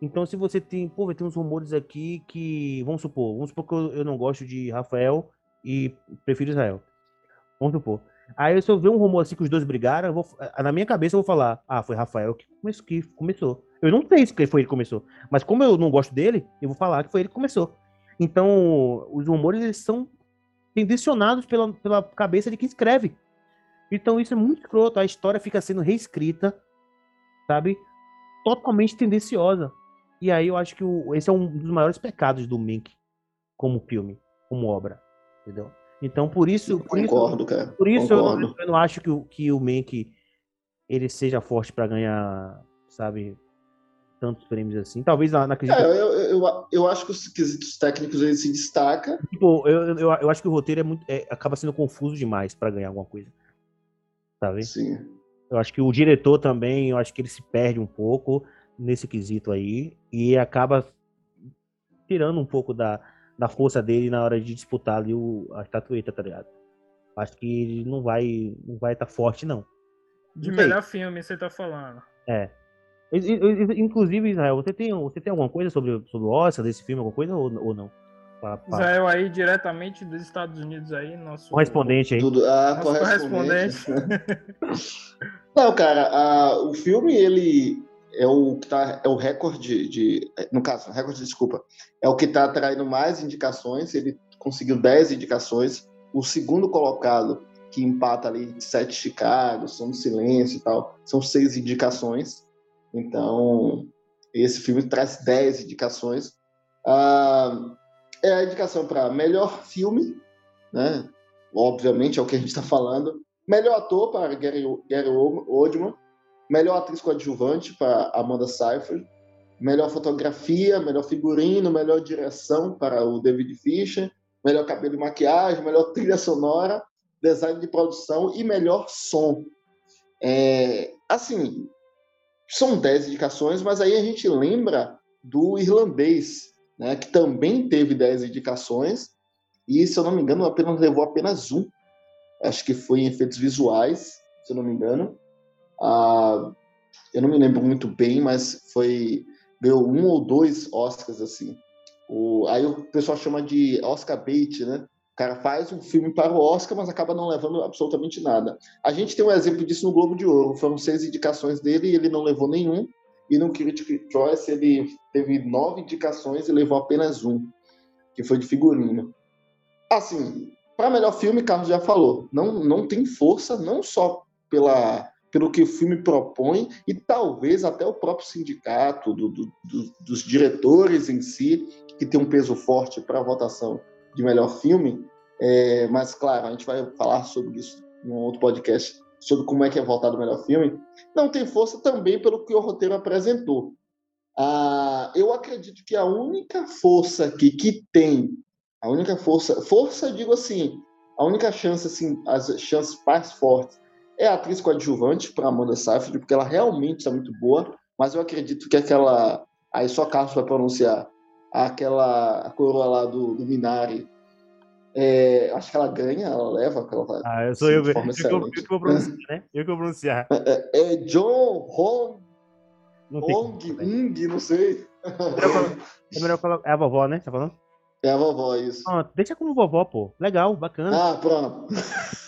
Então, se você tem. Pô, ter uns rumores aqui que. Vamos supor, vamos supor que eu, não gosto de Rafael e prefiro Israel. Vamos supor. Aí, se eu ver um rumor assim que os dois brigaram, vou, na minha cabeça eu vou falar: ah, foi Rafael que, que começou. Eu não sei se foi ele que começou. Mas como eu não gosto dele, eu vou falar que foi ele que começou. Então, os rumores eles são tendencionados pela, pela cabeça de quem escreve. Então, isso é muito escroto. A história fica sendo reescrita, sabe? Totalmente tendenciosa. E aí eu acho que o- esse é um dos maiores pecados do Mink como filme, como obra. Entendeu? Então, por isso. Por isso, Concordo, cara. por isso eu, não- eu não acho que o, que o Mank ele seja forte pra ganhar, sabe, tantos prêmios assim. Talvez na, na É, quesito- eu, eu, eu, eu acho que os quesitos técnicos ele se destaca. tipo, eu, eu, eu acho que o roteiro é muito, é, acaba sendo confuso demais pra ganhar alguma coisa. Sabe? Sim. Eu acho que o diretor também, eu acho que ele se perde um pouco nesse quesito aí e acaba tirando um pouco da, da força dele na hora de disputar ali o, a estatueta, tá ligado? Acho que ele não vai não vai estar forte, não. De Não sei. melhor filme, você tá falando. É. Inclusive, Israel, você tem, você tem alguma coisa sobre, sobre o Oscar desse filme, alguma coisa ou, ou não? Pra- pra- Israel aí, diretamente dos Estados Unidos aí, nosso... Correspondente aí. Tudo, ah, Nosso correspondente. correspondente. *laughs* Não, cara, a- o filme, ele é o que tá, é o recorde de, no caso, recorde, desculpa, é o que tá atraindo mais indicações, ele conseguiu 10 indicações, o segundo colocado, que empata ali sete Chicago, Som do Silêncio e tal, são seis indicações, então esse filme traz 10 indicações. Ah, é a indicação para melhor filme, né? Obviamente é o que a gente está falando. Melhor ator para Gary, Gary Oldman. Melhor atriz coadjuvante para Amanda Seyfried. Melhor fotografia, melhor figurino, melhor direção para o David Fisher. melhor cabelo e maquiagem, melhor trilha sonora, design de produção e melhor som. É, assim, são 10 indicações, mas aí a gente lembra do irlandês, né, que também teve 10 indicações, e se eu não me engano, apenas levou apenas um. Acho que foi em efeitos visuais, se eu não me engano. Ah, eu não me lembro muito bem, mas foi deu um ou dois Oscars assim. O, aí o pessoal chama de Oscar bait, né? O cara faz um filme para o Oscar, mas acaba não levando absolutamente nada. A gente tem um exemplo disso no Globo de Ouro. Foram seis indicações dele e ele não levou nenhum. E no Critic Choice ele teve nove indicações e levou apenas um, que foi de figurino. Assim, para melhor filme, Carlos já falou, não, não tem força, não só pela pelo que o filme propõe e talvez até o próprio sindicato, do, do, do, dos diretores em si, que tem um peso forte para a votação de melhor filme. É, mas, claro, a gente vai falar sobre isso em um outro podcast, sobre como é que é votado o melhor filme. Não tem força também pelo que o roteiro apresentou. Ah, eu acredito que a única força aqui que tem, a única força, força, digo assim, a única chance, assim, as chances mais fortes é a atriz coadjuvante para Amanda Seyfried, porque ela realmente está muito boa, mas eu acredito que aquela. Aí só Carlos vai pronunciar. Aquela a coroa lá do, do Minari. É, acho que ela ganha, ela leva aquela. Ah, eu sou eu, eu, eu, que vou pronunciar, né? Eu que vou pronunciar. É, é, é John Hong, Hong Ung, não sei. É melhor colocar. É a vovó, né? Tá falando? É a vovó, isso. Pronto, deixa como vovó, pô. Legal, bacana. Ah, pronto.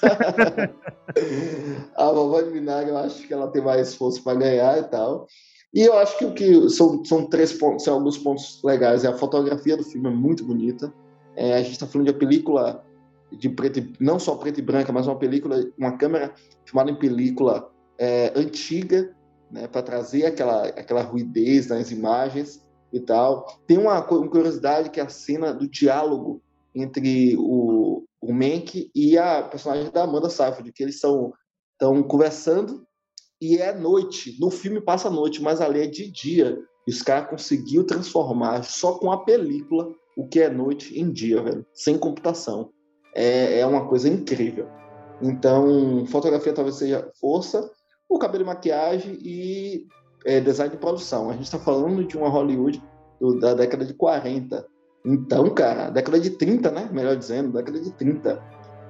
*laughs* a vovó de vinagre, eu acho que ela tem mais esforço para ganhar e tal. E eu acho que o que são, são três pontos, são alguns pontos legais. É a fotografia do filme é muito bonita. É, a gente está falando de uma película de preto, não só preto e branca, mas uma película, uma câmera filmada em película é, antiga, né, para trazer aquela aquela ruidez nas imagens e tal. Tem uma, uma curiosidade que é a cena do diálogo entre o, o Mank e a personagem da Amanda Seyfried, que eles estão conversando e é noite. No filme passa noite, mas ali é de dia. E os caras conseguiu transformar só com a película o que é noite em dia, velho, sem computação. É, é uma coisa incrível. Então, fotografia talvez seja força, o cabelo e maquiagem e é, design de produção. A gente está falando de uma Hollywood do, da década de 40. Então, cara, década de 30, né? Melhor dizendo, década de 30.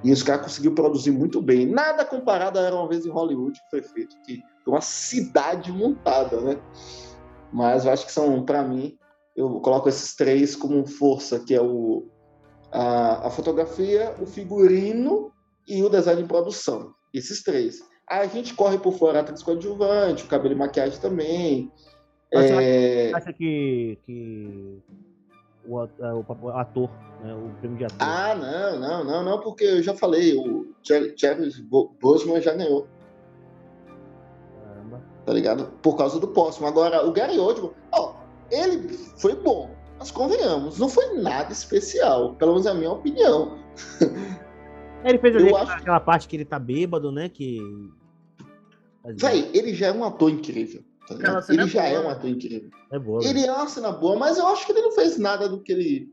E os caras conseguiu produzir muito bem. Nada comparado a Era Uma Vez em Hollywood, que foi feito, que uma cidade montada, né? Mas eu acho que são, para mim, eu coloco esses três como força, que é o, a, a fotografia, o figurino e o design de produção. Esses três. A gente corre por fora atriz coadjuvante, o cabelo e maquiagem também. Você é... acha que, que o, é, ator, né, o prêmio de ator... Ah, não, não, não, não, porque eu já falei, o Chadwick Boseman já ganhou. Caramba. Tá ligado? Por causa do próximo. Agora, o Gary Oldman, ó, ele foi bom, mas convenhamos, não foi nada especial, pelo menos é a minha opinião. Ele fez ali aquela, acho... aquela parte que ele tá bêbado, né? Que Véi, ele já é um ator incrível. Tá ele é já boa, é um ator incrível. É boa, ele é uma cena boa, mas eu acho que ele não fez nada do que ele,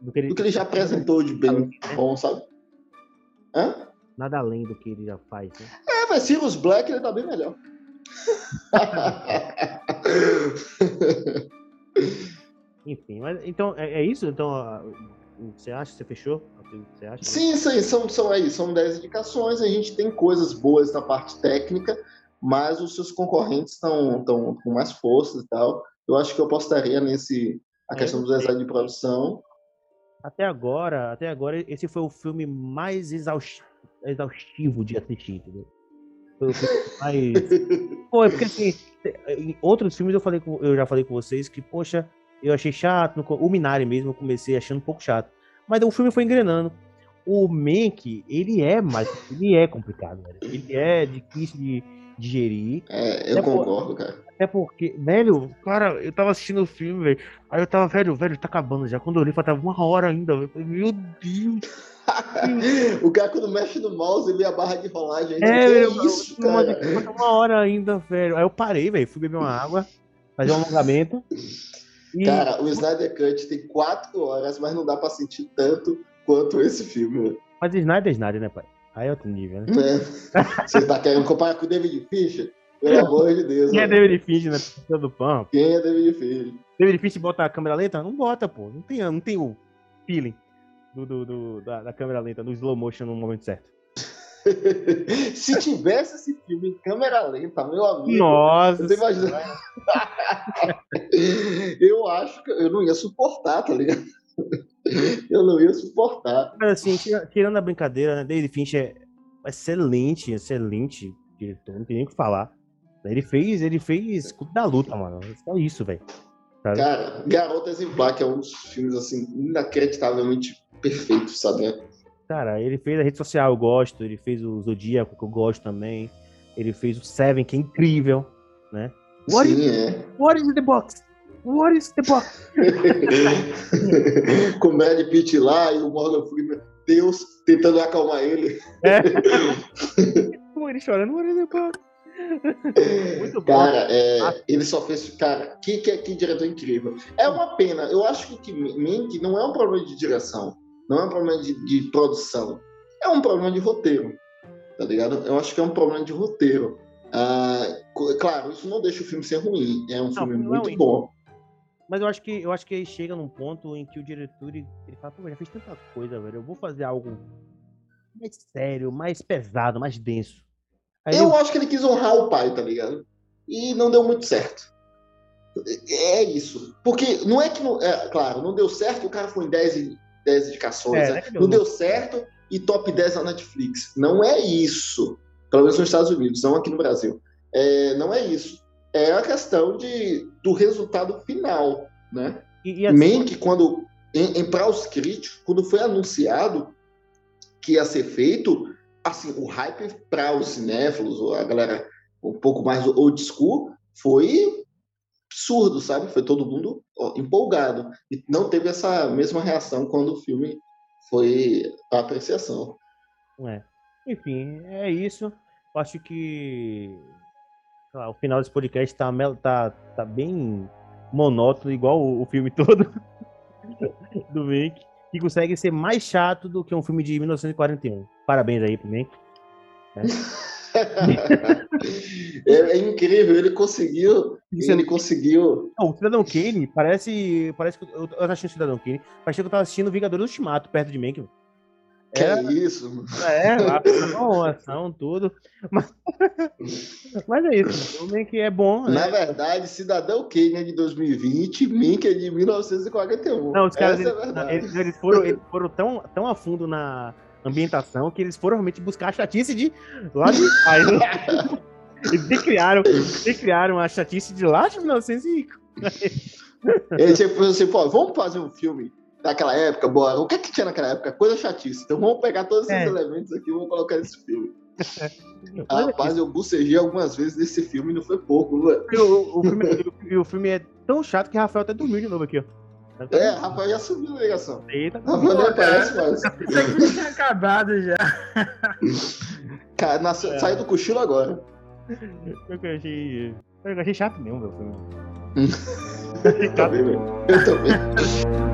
do que ele, do que ele já apresentou de bem bom, sabe? Hã? Nada além do que ele já faz. Né? É, mas Sirius Black ele tá bem melhor. *laughs* Enfim, mas então é, é isso? Então você acha? Você fechou? Você acha? Sim, sim, são, são aí, são 10 indicações, a gente tem coisas boas na parte técnica, mas os seus concorrentes estão com mais força e tal. Eu acho que eu apostaria nesse a questão do design de produção. Até agora, até agora, esse foi o filme mais exaustivo de assistir, entendeu? Foi o filme mais. *laughs* É porque assim, em outros filmes eu, falei com, eu já falei com vocês que, poxa, eu achei chato. O Minari mesmo eu comecei achando um pouco chato. Mas o filme foi engrenando o Mank, ele é mais. Ele é complicado, velho. Ele é difícil de digerir. É, eu concordo, por, cara. É porque, velho, cara, eu tava assistindo o filme, velho. Aí eu tava, velho, velho, tá acabando já. Quando eu li, faltava uma hora ainda, velho. Meu Deus. *laughs* o cara quando mexe no mouse e vê a barra de rolagem. É, é isso, cara. Uma, uma hora ainda, velho. Aí eu parei, velho. Fui beber uma água, fazer um alongamento. E... *laughs* Cara, o Snyder Cut tem quatro horas, mas não dá pra sentir tanto quanto esse filme. Mas Snyder é Snyder, né, pai? Aí é outro nível, né? É. Você tá querendo comparar com o David Fincher? Pelo amor de Deus. Quem é David Fincher na pessoa do pão? Quem é David Fincher? David Fincher bota a câmera lenta? Não bota, pô. Não tem, não tem o feeling do, do, do da, da, câmera lenta, no slow motion no momento certo. *laughs* Se tivesse esse filme em câmera lenta, meu amigo. Nossa! Você imagina? *laughs* eu acho que eu não ia suportar, tá ligado? Eu não ia suportar. Mas assim, tirando a brincadeira, né? David Fincher é excelente, excelente diretor, não tem nem o que falar. Ele fez, ele fez Clube da Luta, mano. Só isso, velho. Cara, Garota Exemplar, que é um dos filmes, assim, inacreditavelmente perfeitos, sabe? Cara, ele fez a rede social, eu gosto. Ele fez o Zodíaco, que eu gosto também. Ele fez o Seven, que é incrível, né? What Sim, is, é. What is the box? What is the box? Com o Brad Pitt lá e o Morgan Freeman, Deus tentando acalmar ele. É. *laughs* ele chorando, what is the box? Muito bom. Cara, é, ah. ele só fez. Cara, que, que, que diretor incrível. É uma pena. Eu acho que Mink não é um problema de direção. Não é um problema de, de, produção. É um problema de roteiro. Tá ligado? Eu acho que é um problema de roteiro. Ah, claro, isso não deixa o filme ser ruim. É um não, filme muito é bom. Mas eu acho que eu acho que ele chega num ponto em que o diretor ele, ele fala, pô, já fiz tanta coisa, velho. Eu vou fazer algo mais sério, mais pesado, mais denso. Aí eu ele... acho que ele quis honrar o pai, tá ligado? E não deu muito certo. É isso. Porque não é que. Não, é, claro, não deu certo, o cara foi em 10, 10 indicações. É, né? Não deu certo e top 10 na Netflix. Não é isso. Pelo menos nos Estados Unidos, não aqui no Brasil. É, não é isso. É a questão de, do resultado final. Né? E, e assim... Mank, quando. Em, em para os críticos, quando foi anunciado que ia ser feito, assim, o hype para os cinéfilos, a galera um pouco mais old school, foi absurdo, sabe? Foi todo mundo ó, empolgado. E não teve essa mesma reação quando o filme foi a apreciação. É. Enfim, é isso. Eu acho que lá, o final desse podcast tá, tá, tá bem monótono, igual o, o filme *laughs* todo do Make que consegue ser mais chato do que um filme de 1941. Parabéns aí pro mim. Né? *laughs* é, é, incrível, ele conseguiu. Ele conseguiu. Não, o Cidadão Kane parece. Parece que eu, eu tava assistindo o Cidadão Kane. Parece que eu tava assistindo Vingadores do Ultimato perto de Mank. Que é, é isso? É, *laughs* ação, ação, tudo. Mas, *laughs* mas é isso. O Mink é bom. Né? Na verdade, Cidadão Kane é de 2020, Mink é de 1941. Não, os caras eles, é eles, eles, foram, eles foram tão, tão a fundo na ambientação que eles foram realmente buscar a chatice de lá de *laughs* trás. eles recriaram, recriaram a chatice de lá de 1905. Eles tipo assim, pô, vamos fazer um filme daquela época, bora. O que é que tinha naquela época? Coisa chatice. Então vamos pegar todos esses é. elementos aqui e vamos colocar nesse filme. *laughs* Rapaz, eu bucejei algumas vezes nesse filme e não foi pouco, mano. E o, o, filme, o filme é tão chato que Rafael até dormiu de novo aqui, ó. É, Rafael já subiu na ligação. Eita, Rafael nem aparece mais. *laughs* Isso aqui tinha acabado já. *laughs* Cara, nasceu, é. saiu do cochilo agora. Eu achei, eu achei chato mesmo, meu filme. eu também, velho. Eu também.